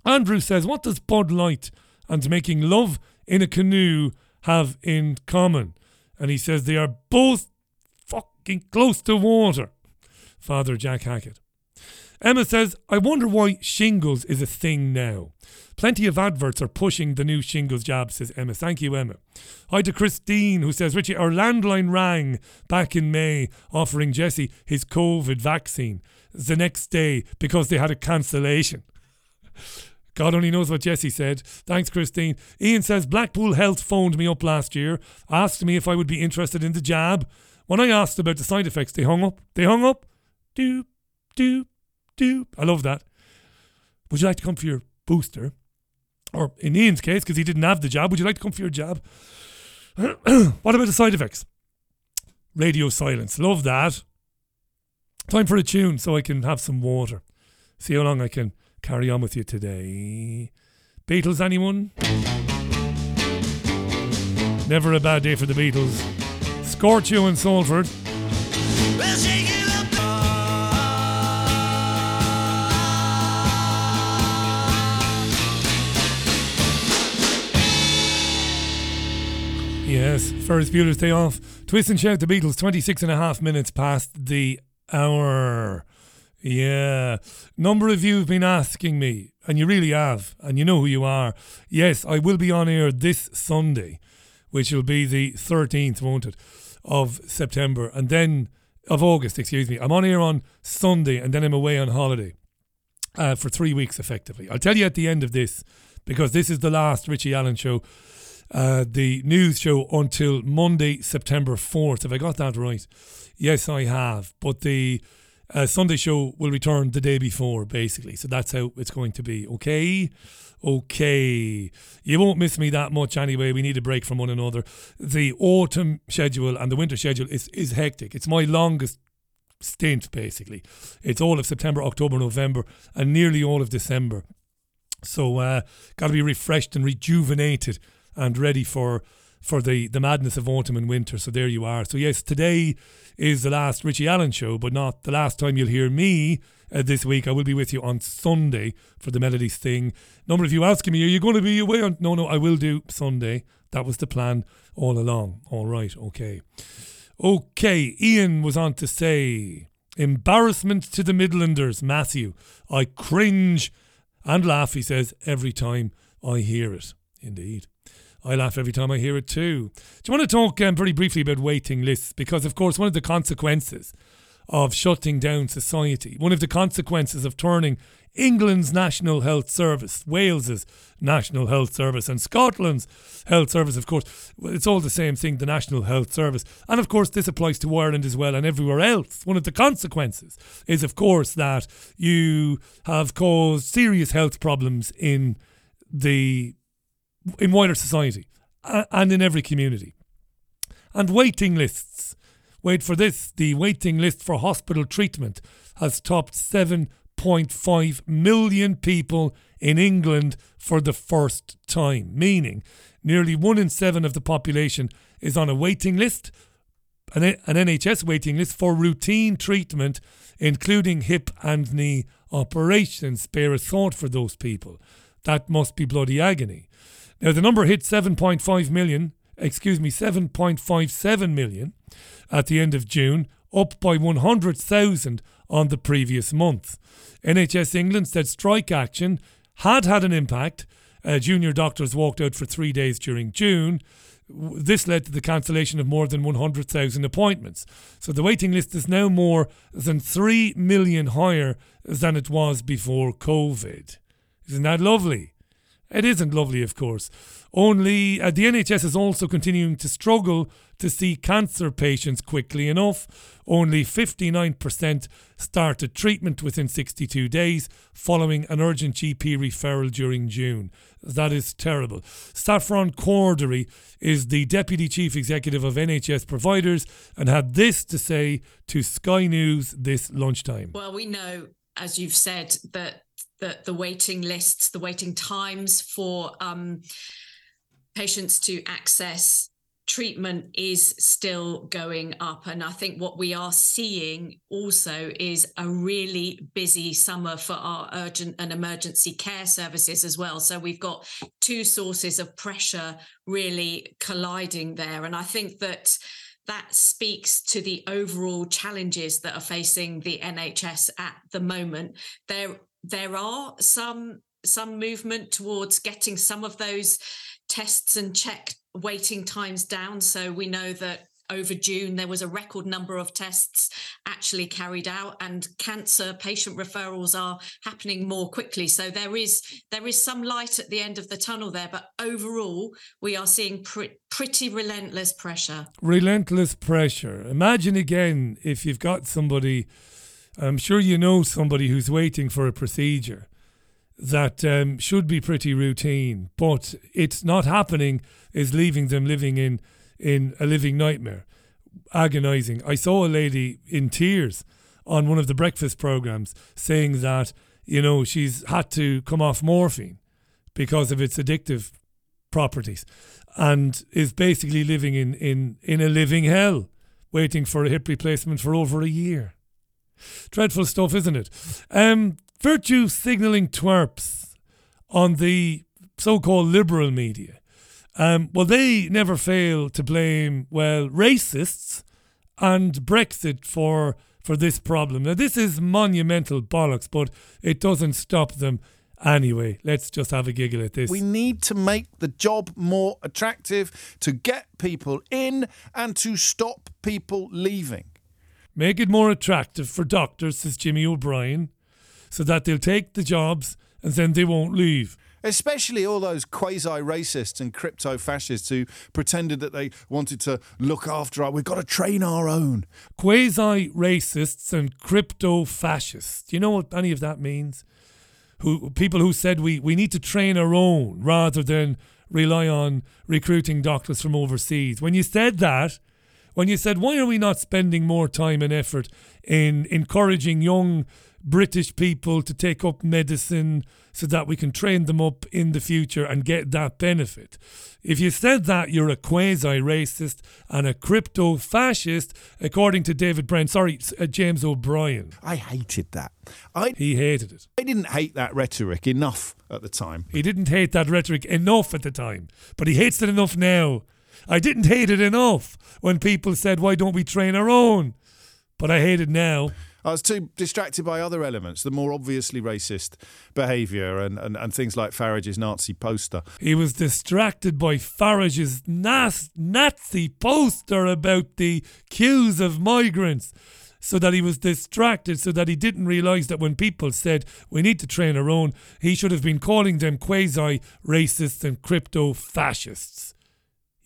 Andrew says, What does Bud Light and making love in a canoe have in common? And he says they are both close to water. Father Jack Hackett. Emma says, I wonder why shingles is a thing now. Plenty of adverts are pushing the new shingles jab, says Emma. Thank you, Emma. Hi to Christine, who says, Richie, our landline rang back in May offering Jesse his COVID vaccine the next day because they had a cancellation. God only knows what Jesse said. Thanks, Christine. Ian says Blackpool Health phoned me up last year, asked me if I would be interested in the jab. When I asked about the side effects, they hung up. They hung up. Doop, doop, doop. I love that. Would you like to come for your booster? Or in Ian's case, because he didn't have the jab, would you like to come for your jab? what about the side effects? Radio silence. Love that. Time for a tune so I can have some water. See how long I can carry on with you today. Beatles, anyone? Never a bad day for the Beatles. Scorchio and Salford. Yes, Ferris Bueller's Day Off. Twist and shout the Beatles, 26 and a half minutes past the hour. Yeah. Number of you have been asking me, and you really have, and you know who you are. Yes, I will be on air this Sunday, which will be the 13th, won't it, of September, and then of August, excuse me. I'm on here on Sunday, and then I'm away on holiday uh, for three weeks, effectively. I'll tell you at the end of this, because this is the last Richie Allen show uh, the news show until Monday, September 4th. Have I got that right? Yes, I have. But the uh, Sunday show will return the day before, basically. So that's how it's going to be. Okay? Okay. You won't miss me that much anyway. We need a break from one another. The autumn schedule and the winter schedule is, is hectic. It's my longest stint, basically. It's all of September, October, November, and nearly all of December. So, uh, got to be refreshed and rejuvenated and ready for for the, the madness of autumn and winter. So there you are. So yes, today is the last Richie Allen show, but not the last time you'll hear me uh, this week. I will be with you on Sunday for the Melodies thing. Number of you asking me, are you going to be away on? No, no, I will do Sunday. That was the plan all along. All right, okay. Okay, Ian was on to say, embarrassment to the Midlanders, Matthew. I cringe and laugh, he says, every time I hear it. Indeed. I laugh every time I hear it too. Do you want to talk um, very briefly about waiting lists? Because, of course, one of the consequences of shutting down society. One of the consequences of turning England's National Health Service, Wales's National Health Service, and Scotland's Health Service, of course, it's all the same thing, the National Health Service. And of course, this applies to Ireland as well and everywhere else. One of the consequences is, of course, that you have caused serious health problems in the in wider society and in every community. And waiting lists. Wait for this the waiting list for hospital treatment has topped 7.5 million people in England for the first time, meaning nearly one in seven of the population is on a waiting list, an, an NHS waiting list for routine treatment, including hip and knee operations. Spare a thought for those people. That must be bloody agony. Now, the number hit 7.5 million, excuse me, 7.57 million at the end of June, up by 100,000 on the previous month. NHS England said strike action had had an impact. Uh, junior doctors walked out for three days during June. This led to the cancellation of more than 100,000 appointments. So the waiting list is now more than 3 million higher than it was before COVID. Isn't that lovely? It isn't lovely, of course. Only uh, the NHS is also continuing to struggle to see cancer patients quickly enough. Only 59% started treatment within 62 days following an urgent GP referral during June. That is terrible. Saffron Cordery is the Deputy Chief Executive of NHS Providers and had this to say to Sky News this lunchtime. Well, we know, as you've said, that the, the waiting lists, the waiting times for um, patients to access treatment is still going up. And I think what we are seeing also is a really busy summer for our urgent and emergency care services as well. So we've got two sources of pressure really colliding there. And I think that that speaks to the overall challenges that are facing the NHS at the moment. There there are some some movement towards getting some of those tests and check waiting times down. So we know that over June there was a record number of tests actually carried out and cancer patient referrals are happening more quickly. So there is there is some light at the end of the tunnel there but overall we are seeing pre- pretty relentless pressure. Relentless pressure. Imagine again if you've got somebody I'm sure you know somebody who's waiting for a procedure that um, should be pretty routine, but it's not happening, is leaving them living in, in a living nightmare, agonizing. I saw a lady in tears on one of the breakfast programs saying that, you know, she's had to come off morphine because of its addictive properties and is basically living in, in, in a living hell, waiting for a hip replacement for over a year. Dreadful stuff, isn't it? Um, virtue signalling twerps on the so called liberal media. Um, well, they never fail to blame, well, racists and Brexit for for this problem. Now, this is monumental bollocks, but it doesn't stop them anyway. Let's just have a giggle at this. We need to make the job more attractive to get people in and to stop people leaving. Make it more attractive for doctors, says Jimmy O'Brien, so that they'll take the jobs and then they won't leave. Especially all those quasi racists and crypto fascists who pretended that they wanted to look after our. We've got to train our own. Quasi racists and crypto fascists. Do you know what any of that means? Who people who said we, we need to train our own rather than rely on recruiting doctors from overseas. When you said that, when you said, why are we not spending more time and effort in encouraging young British people to take up medicine so that we can train them up in the future and get that benefit? If you said that, you're a quasi racist and a crypto fascist, according to David Brent. Sorry, uh, James O'Brien. I hated that. I, he hated it. I didn't hate that rhetoric enough at the time. He didn't hate that rhetoric enough at the time, but he hates it enough now I didn't hate it enough when people said, why don't we train our own? But I hate it now. I was too distracted by other elements, the more obviously racist behaviour and, and, and things like Farage's Nazi poster. He was distracted by Farage's nas- Nazi poster about the queues of migrants. so that he was distracted, so that he didn't realise that when people said we need to train our own, he should have been calling them quasi racists and crypto fascists.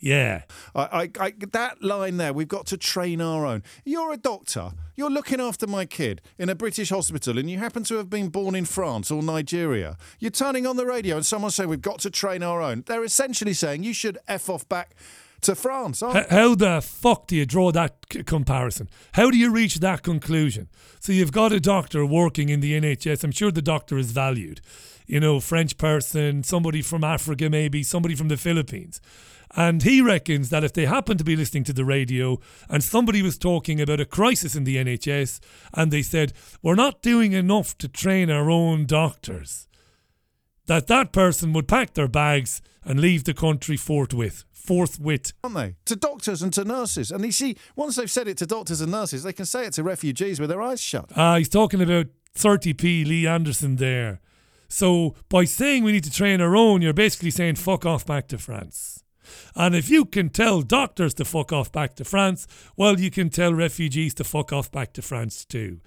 Yeah. I, I, I, that line there, we've got to train our own. You're a doctor. You're looking after my kid in a British hospital and you happen to have been born in France or Nigeria. You're turning on the radio and someone say we've got to train our own. They're essentially saying you should F off back to France. H- how the fuck do you draw that c- comparison? How do you reach that conclusion? So you've got a doctor working in the NHS. I'm sure the doctor is valued. You know, French person, somebody from Africa, maybe somebody from the Philippines. And he reckons that if they happened to be listening to the radio and somebody was talking about a crisis in the NHS and they said, We're not doing enough to train our own doctors, that that person would pack their bags and leave the country forthwith. Forthwith. Aren't they? To doctors and to nurses. And you see, once they've said it to doctors and nurses, they can say it to refugees with their eyes shut. Ah, he's talking about 30p Lee Anderson there. So by saying we need to train our own, you're basically saying fuck off back to France. And if you can tell doctors to fuck off back to France, well, you can tell refugees to fuck off back to France too.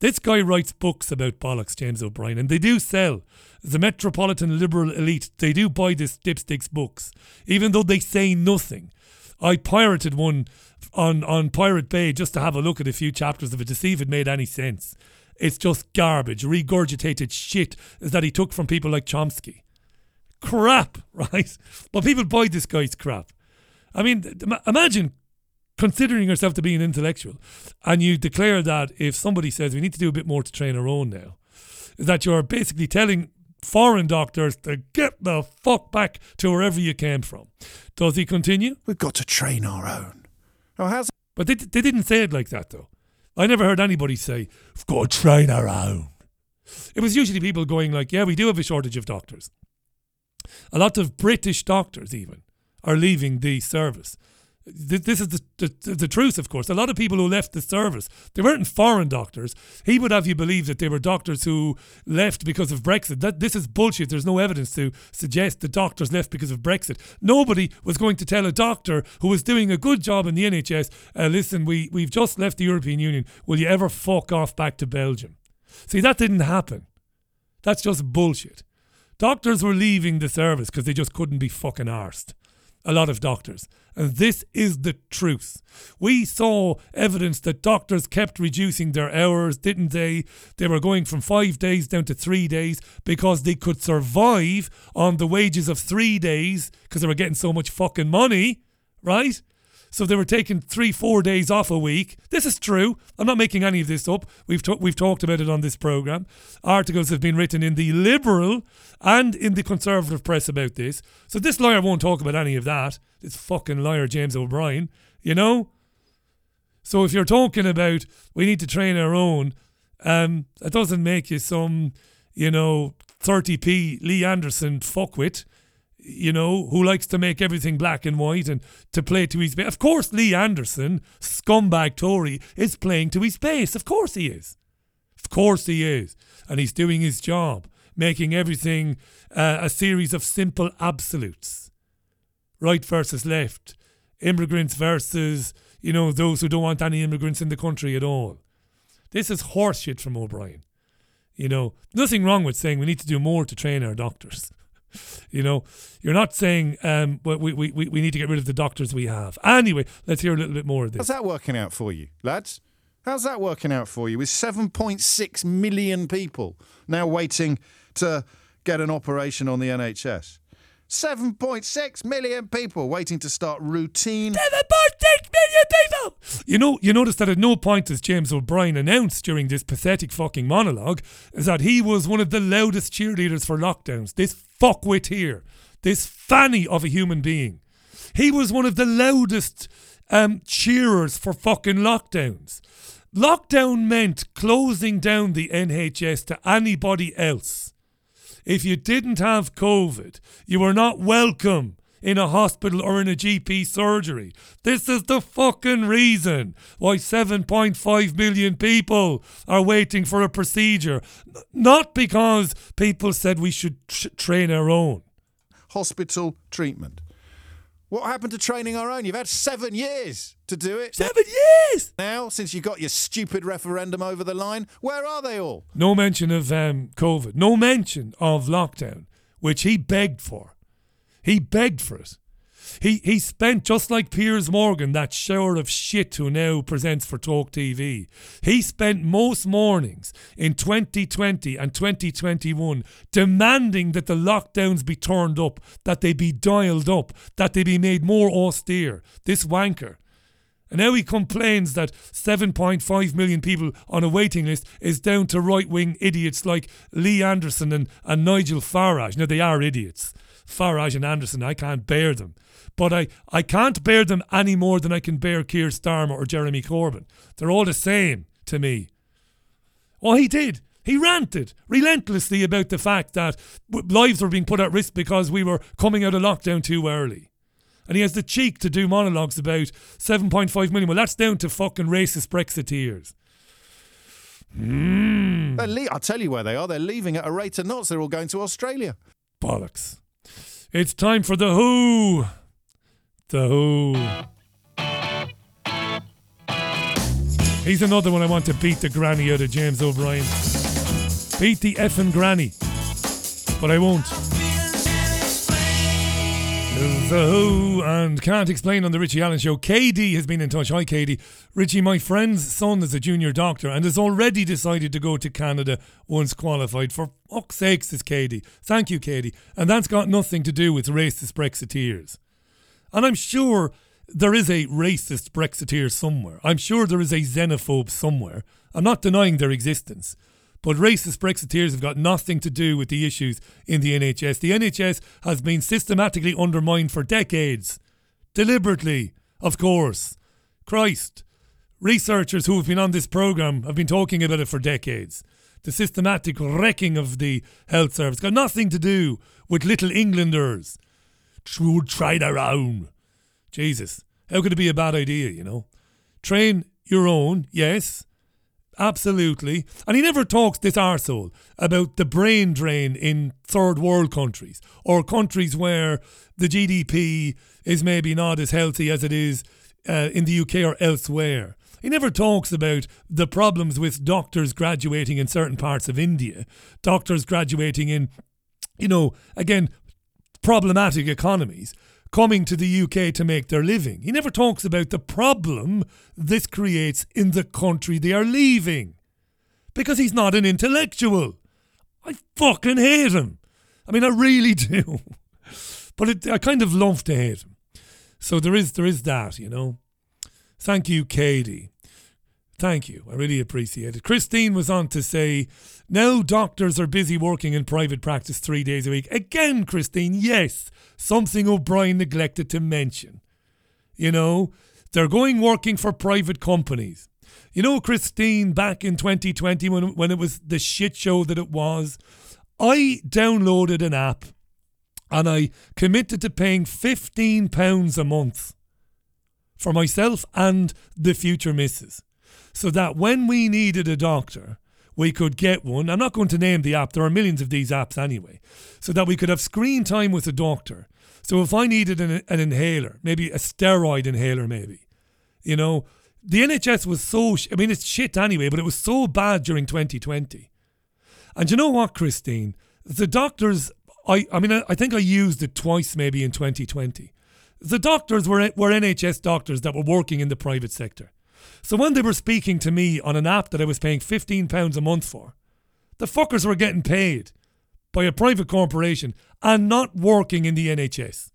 This guy writes books about bollocks, James O'Brien, and they do sell. The metropolitan liberal elite, they do buy this dipstick's books, even though they say nothing. I pirated one on, on Pirate Bay just to have a look at a few chapters of it to see if it made any sense. It's just garbage, regurgitated shit that he took from people like Chomsky crap, right? But people buy this guy's crap. I mean, imagine considering yourself to be an intellectual and you declare that if somebody says we need to do a bit more to train our own now, that you're basically telling foreign doctors to get the fuck back to wherever you came from. Does he continue? We've got to train our own. Oh, how's but they, they didn't say it like that, though. I never heard anybody say, we've got to train our own. It was usually people going like, yeah, we do have a shortage of doctors. A lot of British doctors, even, are leaving the service. This is the, the, the, truth, of course. A lot of people who left the service, they weren't foreign doctors. He would have you believe that they were doctors who left because of Brexit. That This is bullshit. There's no evidence to suggest the doctors left because of Brexit. Nobody was going to tell a doctor who was doing a good job in the NHS, uh, listen, we, we've just left the European Union. Will you ever fuck off back to Belgium? See, that didn't happen. That's just bullshit. Doctors were leaving the service because they just couldn't be fucking arsed. A lot of doctors. And this is the truth. We saw evidence that doctors kept reducing their hours, didn't they? They were going from five days down to three days because they could survive on the wages of three days because they were getting so much fucking money, right? So they were taking three, four days off a week. This is true. I'm not making any of this up. We've we've talked about it on this program. Articles have been written in the liberal and in the conservative press about this. So this lawyer won't talk about any of that. This fucking liar James O'Brien, you know. So if you're talking about we need to train our own, um, that doesn't make you some, you know, 30p Lee Anderson fuckwit you know, who likes to make everything black and white and to play to his base. Of course, Lee Anderson, scumbag Tory, is playing to his base. Of course he is. Of course he is. And he's doing his job, making everything uh, a series of simple absolutes right versus left, immigrants versus, you know, those who don't want any immigrants in the country at all. This is horseshit from O'Brien. You know, nothing wrong with saying we need to do more to train our doctors. You know, you're not saying um, we, we, we, we need to get rid of the doctors we have. Anyway, let's hear a little bit more of this. How's that working out for you, lads? How's that working out for you? With 7.6 million people now waiting to get an operation on the NHS. 7.6 million people waiting to start routine. 7.6 million people! You know, you notice that at no point as James O'Brien announced during this pathetic fucking monologue is that he was one of the loudest cheerleaders for lockdowns. This fuckwit here, this fanny of a human being. He was one of the loudest um, cheerers for fucking lockdowns. Lockdown meant closing down the NHS to anybody else. If you didn't have COVID, you were not welcome in a hospital or in a GP surgery. This is the fucking reason why 7.5 million people are waiting for a procedure. Not because people said we should train our own. Hospital treatment. What happened to training our own? You've had seven years to do it. Seven years! Now, since you got your stupid referendum over the line, where are they all? No mention of um, COVID. No mention of lockdown, which he begged for. He begged for it. He he spent just like Piers Morgan, that shower of shit who now presents for Talk TV. He spent most mornings in 2020 and 2021 demanding that the lockdowns be turned up, that they be dialed up, that they be made more austere. This wanker. And now he complains that 7.5 million people on a waiting list is down to right wing idiots like Lee Anderson and, and Nigel Farage. Now, they are idiots. Farage and Anderson, I can't bear them. But I, I can't bear them any more than I can bear Keir Starmer or Jeremy Corbyn. They're all the same to me. Oh, he did. He ranted relentlessly about the fact that lives were being put at risk because we were coming out of lockdown too early. And he has the cheek to do monologues about 7.5 million. Well, that's down to fucking racist Brexiteers. Mm. Le- I'll tell you where they are. They're leaving at a rate of knots. They're all going to Australia. Bollocks. It's time for the Who. The Who. He's another one I want to beat the granny out of James O'Brien. Beat the effing granny. But I won't. The Who and can't explain on the Richie Allen show. KD has been in touch. Hi, KD. Richie, my friend's son is a junior doctor and has already decided to go to Canada once qualified. For fuck's sakes, this KD. Thank you, KD. And that's got nothing to do with racist Brexiteers. And I'm sure there is a racist Brexiteer somewhere. I'm sure there is a xenophobe somewhere. I'm not denying their existence. But racist Brexiteers have got nothing to do with the issues in the NHS. The NHS has been systematically undermined for decades. Deliberately, of course. Christ. Researchers who have been on this programme have been talking about it for decades. The systematic wrecking of the health service got nothing to do with little Englanders who try their own. Jesus, how could it be a bad idea, you know? Train your own, yes, absolutely. And he never talks, this arsehole, about the brain drain in third world countries or countries where the GDP is maybe not as healthy as it is uh, in the UK or elsewhere. He never talks about the problems with doctors graduating in certain parts of India, doctors graduating in, you know, again, problematic economies coming to the UK to make their living. He never talks about the problem this creates in the country they are leaving. Because he's not an intellectual. I fucking hate him. I mean, I really do. But it, I kind of love to hate him. So there is there is that, you know. Thank you, Katie. Thank you. I really appreciate it. Christine was on to say, now doctors are busy working in private practice three days a week. Again, Christine, yes, something O'Brien neglected to mention. You know, they're going working for private companies. You know, Christine, back in 2020 when, when it was the shit show that it was, I downloaded an app and I committed to paying £15 a month for myself and the future missus so that when we needed a doctor, we could get one. I'm not going to name the app, there are millions of these apps anyway, so that we could have screen time with a doctor. So if I needed an, an inhaler, maybe a steroid inhaler, maybe, you know, the NHS was so, sh- I mean, it's shit anyway, but it was so bad during 2020. And you know what, Christine? The doctors, I, I mean, I, I think I used it twice maybe in 2020. The doctors were, were NHS doctors that were working in the private sector. So when they were speaking to me on an app that I was paying £15 a month for, the fuckers were getting paid by a private corporation and not working in the NHS.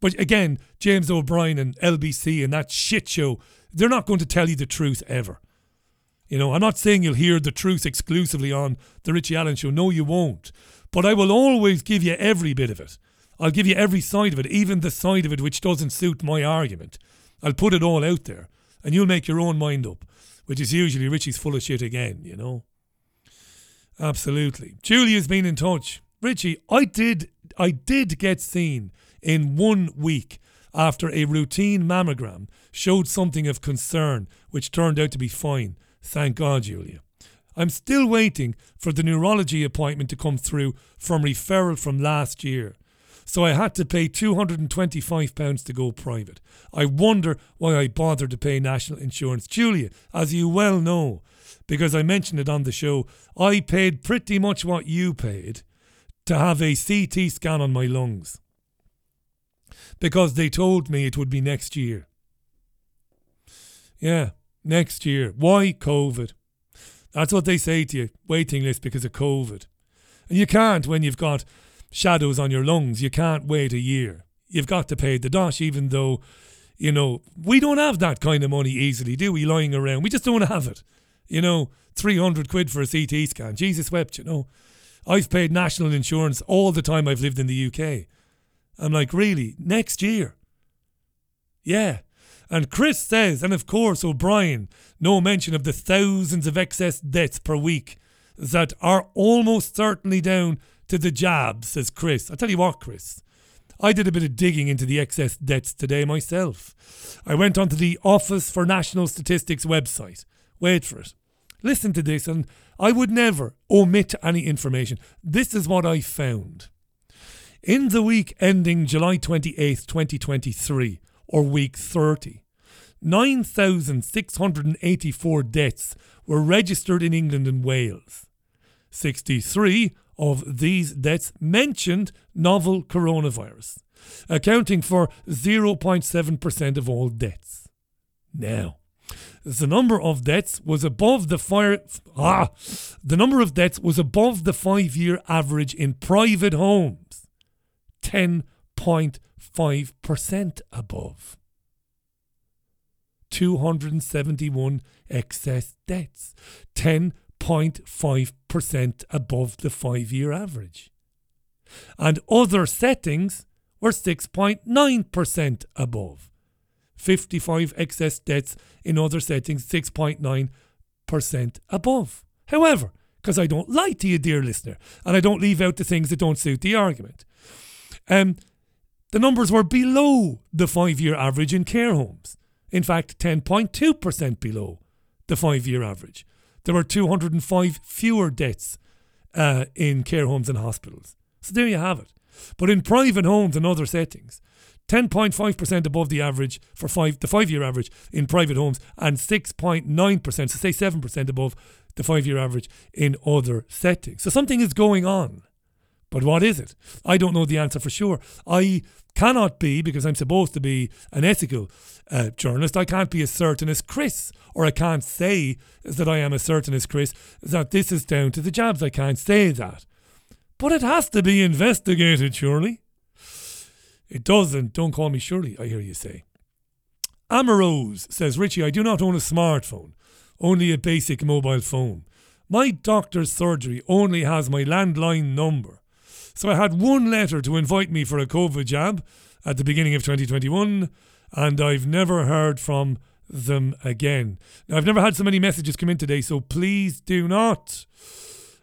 But again, James O'Brien and LBC and that shit show, they're not going to tell you the truth ever. You know, I'm not saying you'll hear the truth exclusively on the Richie Allen show. No, you won't. But I will always give you every bit of it. I'll give you every side of it, even the side of it which doesn't suit my argument. I'll put it all out there and you'll make your own mind up, which is usually Richie's full of shit again, you know. Absolutely. Julia's been in touch. Richie, I did I did get seen in one week after a routine mammogram showed something of concern, which turned out to be fine. Thank God, Julia. I'm still waiting for the neurology appointment to come through from referral from last year. So I had to pay £225 to go private. I wonder why I bothered to pay national insurance. Julia, as you well know, because I mentioned it on the show, I paid pretty much what you paid to have a CT scan on my lungs. Because they told me it would be next year. Yeah, next year. Why COVID? That's what they say to you. Waiting list because of COVID. And you can't when you've got shadows on your lungs. You can't wait a year. You've got to pay the dosh, even though, you know, we don't have that kind of money easily, do we, lying around? We just don't have it. You know, 300 quid for a CT scan. Jesus wept, you know. I've paid national insurance all the time I've lived in the UK. I'm like, really? Next year? Yeah. And Chris says, and of course O'Brien, no mention of the thousands of excess deaths per week that are almost certainly down to the jab, says Chris. I tell you what, Chris, I did a bit of digging into the excess deaths today myself. I went onto the Office for National Statistics website. Wait for it. Listen to this, and I would never omit any information. This is what I found. In the week ending July 28th, 2023, or week 30, 9,684 deaths were registered in England and Wales. 63 of these deaths mentioned novel coronavirus, accounting for 0.7% of all deaths. Now, the number of deaths was above the fire ah, the number of deaths was above the 5-year average in private homes. 10.5% above. 271 excess deaths. 10.5% above the five year average. And other settings were 6.9% above. 55 excess deaths in other settings, 6.9% above. However, because I don't lie to you, dear listener, and I don't leave out the things that don't suit the argument, um, the numbers were below the five year average in care homes. In fact, 10.2% below the five year average. There were 205 fewer deaths uh, in care homes and hospitals. So there you have it. But in private homes and other settings, 10.5% above the average for five, the five year average in private homes and 6.9%, so say 7% above the five year average in other settings. So something is going on. But what is it? I don't know the answer for sure. I cannot be, because I'm supposed to be an ethical uh, journalist, I can't be as certain as Chris, or I can't say that I am as certain as Chris that this is down to the jabs. I can't say that. But it has to be investigated, surely. It doesn't. Don't call me surely, I hear you say. Amarose says, Richie, I do not own a smartphone, only a basic mobile phone. My doctor's surgery only has my landline number. So I had one letter to invite me for a COVID jab at the beginning of 2021, and I've never heard from them again. Now, I've never had so many messages come in today, so please do not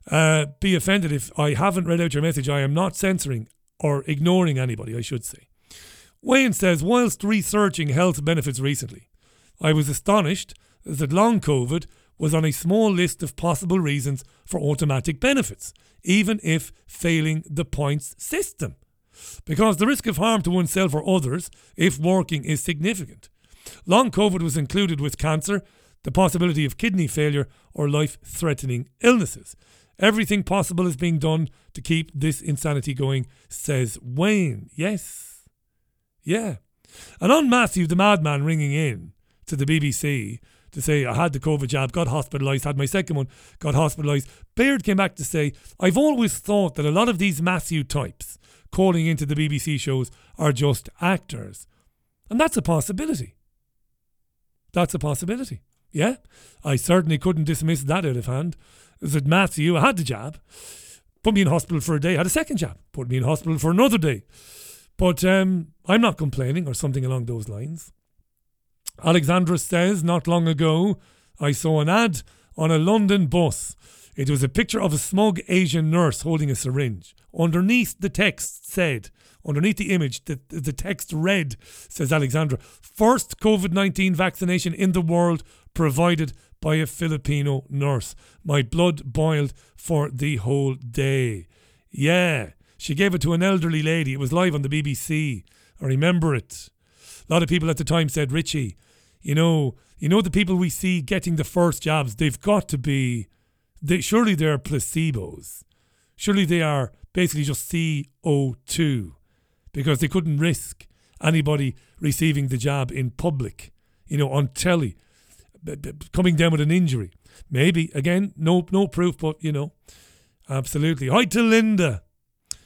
uh, be offended if I haven't read out your message. I am not censoring or ignoring anybody, I should say. Wayne says, whilst researching health benefits recently, I was astonished that long COVID was on a small list of possible reasons for automatic benefits, even if failing the points system. Because the risk of harm to oneself or others, if working, is significant. Long COVID was included with cancer, the possibility of kidney failure, or life threatening illnesses. Everything possible is being done to keep this insanity going, says Wayne. Yes. Yeah. And on Matthew, the madman, ringing in to the BBC to say, I had the COVID jab, got hospitalised, had my second one, got hospitalised. Baird came back to say, I've always thought that a lot of these Matthew types calling into the BBC shows are just actors. And that's a possibility. That's a possibility. Yeah. I certainly couldn't dismiss that out of hand. Is that Matthew, I had the jab, put me in hospital for a day, had a second jab, put me in hospital for another day. But um, I'm not complaining or something along those lines. Alexandra says, not long ago, I saw an ad on a London bus. It was a picture of a smug Asian nurse holding a syringe. Underneath the text said, underneath the image, the, the text read, says Alexandra, first COVID 19 vaccination in the world provided by a Filipino nurse. My blood boiled for the whole day. Yeah, She gave it to an elderly lady. It was live on the BBC. I remember it. A lot of people at the time said, Richie, you know, you know the people we see getting the first jobs, they've got to be they surely they're placebos. Surely they are basically just CO2 because they couldn't risk anybody receiving the job in public, you know, on telly, coming down with an injury. Maybe again, no no proof, but you know, absolutely. Hi to Linda,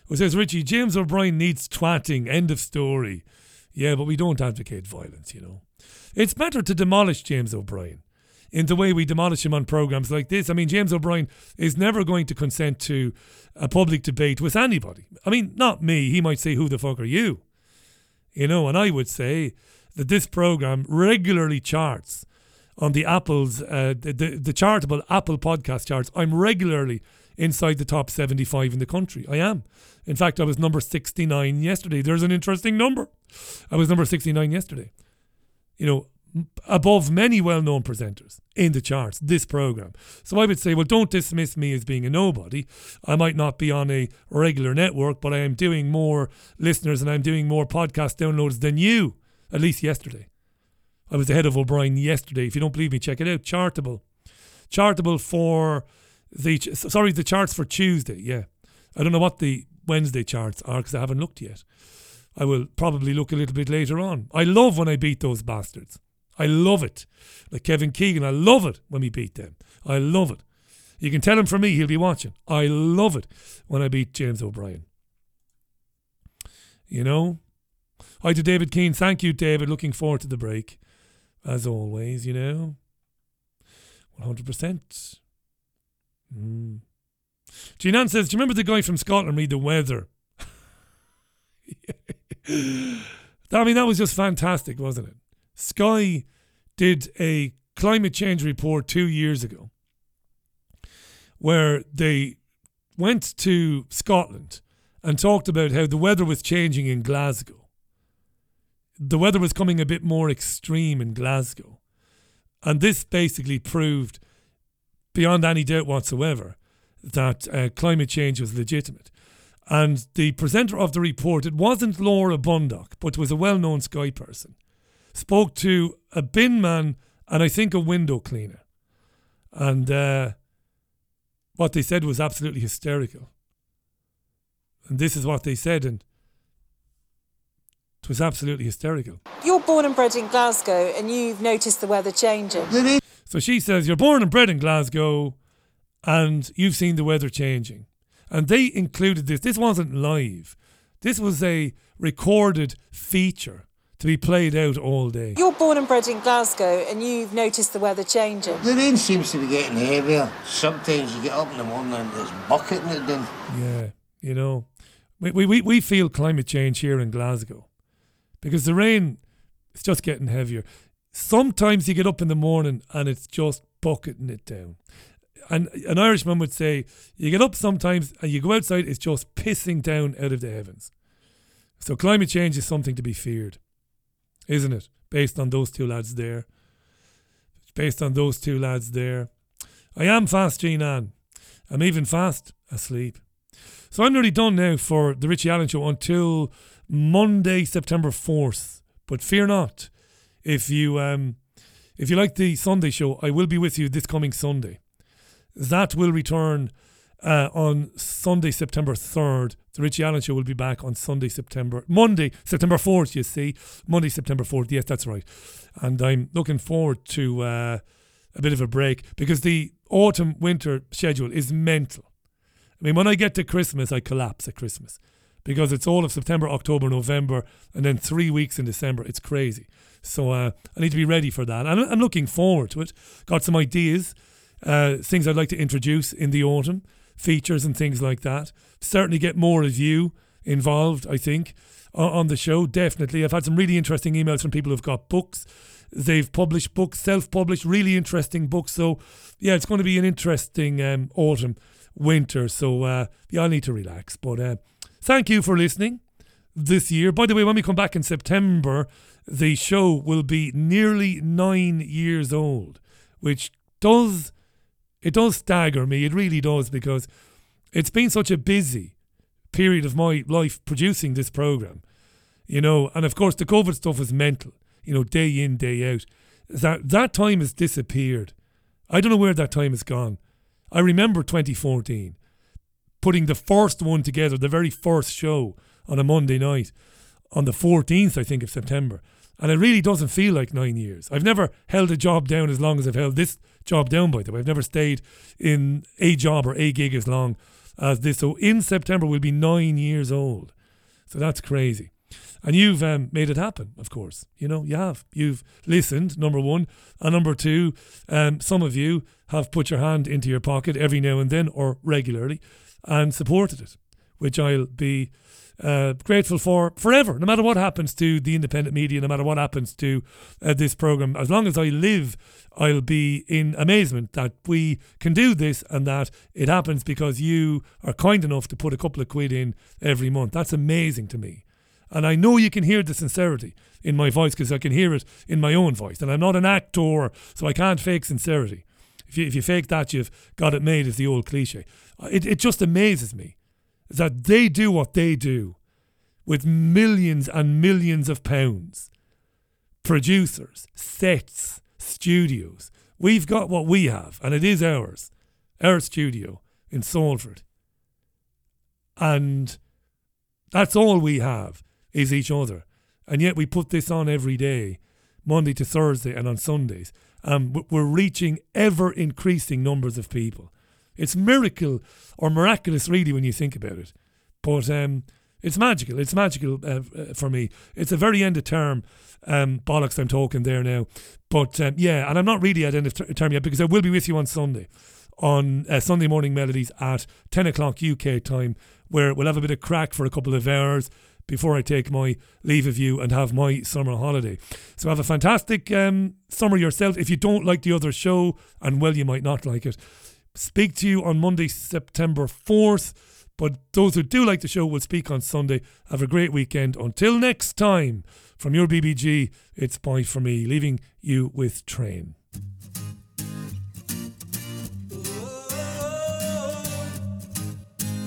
who says Richie James O'Brien needs twatting. End of story. Yeah, but we don't advocate violence, you know. It's better to demolish James O'Brien in the way we demolish him on programs like this. I mean, James O'Brien is never going to consent to a public debate with anybody. I mean, not me. He might say, Who the fuck are you? You know, and I would say that this program regularly charts on the Apple's, uh, the, the, the chartable Apple podcast charts. I'm regularly inside the top 75 in the country. I am. In fact, I was number 69 yesterday. There's an interesting number. I was number 69 yesterday. You know, above many well known presenters in the charts, this program. So I would say, well, don't dismiss me as being a nobody. I might not be on a regular network, but I am doing more listeners and I'm doing more podcast downloads than you, at least yesterday. I was ahead of O'Brien yesterday. If you don't believe me, check it out. Chartable. Chartable for the, sorry, the charts for Tuesday. Yeah. I don't know what the Wednesday charts are because I haven't looked yet. I will probably look a little bit later on. I love when I beat those bastards. I love it. Like Kevin Keegan, I love it when we beat them. I love it. You can tell him for me, he'll be watching. I love it when I beat James O'Brien. You know? Hi to David Keane. Thank you, David. Looking forward to the break. As always, you know? 100%. Mm. Jean says, Do you remember the guy from Scotland read the weather? I mean, that was just fantastic, wasn't it? Sky did a climate change report two years ago where they went to Scotland and talked about how the weather was changing in Glasgow. The weather was coming a bit more extreme in Glasgow. And this basically proved, beyond any doubt whatsoever, that uh, climate change was legitimate. And the presenter of the report, it wasn't Laura Bundock, but was a well known Sky person spoke to a bin man and I think a window cleaner. And uh, what they said was absolutely hysterical. And this is what they said, and it was absolutely hysterical. You're born and bred in Glasgow, and you've noticed the weather changing. So she says, You're born and bred in Glasgow, and you've seen the weather changing. And they included this. This wasn't live, this was a recorded feature to be played out all day. You're born and bred in Glasgow and you've noticed the weather changing. The rain seems to be getting heavier. Sometimes you get up in the morning and it's bucketing it down. Yeah, you know, we, we, we feel climate change here in Glasgow because the rain is just getting heavier. Sometimes you get up in the morning and it's just bucketing it down. And an Irishman would say, you get up sometimes and you go outside, it's just pissing down out of the heavens. So climate change is something to be feared isn't it? Based on those two lads there. Based on those two lads there. I am fast, Jean Ann. I'm even fast asleep. So I'm nearly done now for the Richie Allen show until Monday, September 4th. But fear not. If you um if you like the Sunday show, I will be with you this coming Sunday. That will return uh, on Sunday, September 3rd. The Richie Allen Show will be back on Sunday, September, Monday, September 4th, you see. Monday, September 4th. Yes, that's right. And I'm looking forward to uh, a bit of a break because the autumn winter schedule is mental. I mean, when I get to Christmas, I collapse at Christmas because it's all of September, October, November, and then three weeks in December. It's crazy. So uh, I need to be ready for that. And I'm looking forward to it. Got some ideas, uh, things I'd like to introduce in the autumn features and things like that. Certainly get more of you involved, I think, on the show. Definitely. I've had some really interesting emails from people who've got books. They've published books, self published, really interesting books. So, yeah, it's going to be an interesting um, autumn, winter. So, uh, yeah, I need to relax. But uh, thank you for listening this year. By the way, when we come back in September, the show will be nearly nine years old, which does it does stagger me. It really does because it's been such a busy period of my life producing this program. You know, and of course the COVID stuff was mental. You know, day in day out. That that time has disappeared. I don't know where that time has gone. I remember 2014 putting the first one together, the very first show on a Monday night on the 14th, I think, of September. And it really doesn't feel like nine years. I've never held a job down as long as I've held this job down, by the way. I've never stayed in a job or a gig as long as this. So in September, we'll be nine years old. So that's crazy. And you've um, made it happen, of course. You know, you have. You've listened, number one. And number two, um, some of you have put your hand into your pocket every now and then or regularly and supported it, which I'll be uh, grateful for forever, no matter what happens to the independent media, no matter what happens to uh, this program. As long as I live, I'll be in amazement that we can do this and that it happens because you are kind enough to put a couple of quid in every month. That's amazing to me. And I know you can hear the sincerity in my voice because I can hear it in my own voice. And I'm not an actor, so I can't fake sincerity. If you, if you fake that, you've got it made, is the old cliche. It, it just amazes me that they do what they do with millions and millions of pounds. Producers, sets, studios. We've got what we have, and it is ours. Our studio in Salford. And that's all we have is each other. And yet we put this on every day, Monday to Thursday and on Sundays. And we're reaching ever increasing numbers of people. It's miracle or miraculous, really, when you think about it. But um, it's magical. It's magical uh, uh, for me. It's a very end of term um, bollocks I'm talking there now. But um, yeah, and I'm not really at end of term yet because I will be with you on Sunday, on uh, Sunday morning melodies at 10 o'clock UK time, where we'll have a bit of crack for a couple of hours before I take my leave of you and have my summer holiday. So have a fantastic um, summer yourself. If you don't like the other show, and well, you might not like it, speak to you on Monday, September 4th. But those who do like the show will speak on Sunday. Have a great weekend. Until next time, from your BBG, it's bye for me, leaving you with Train.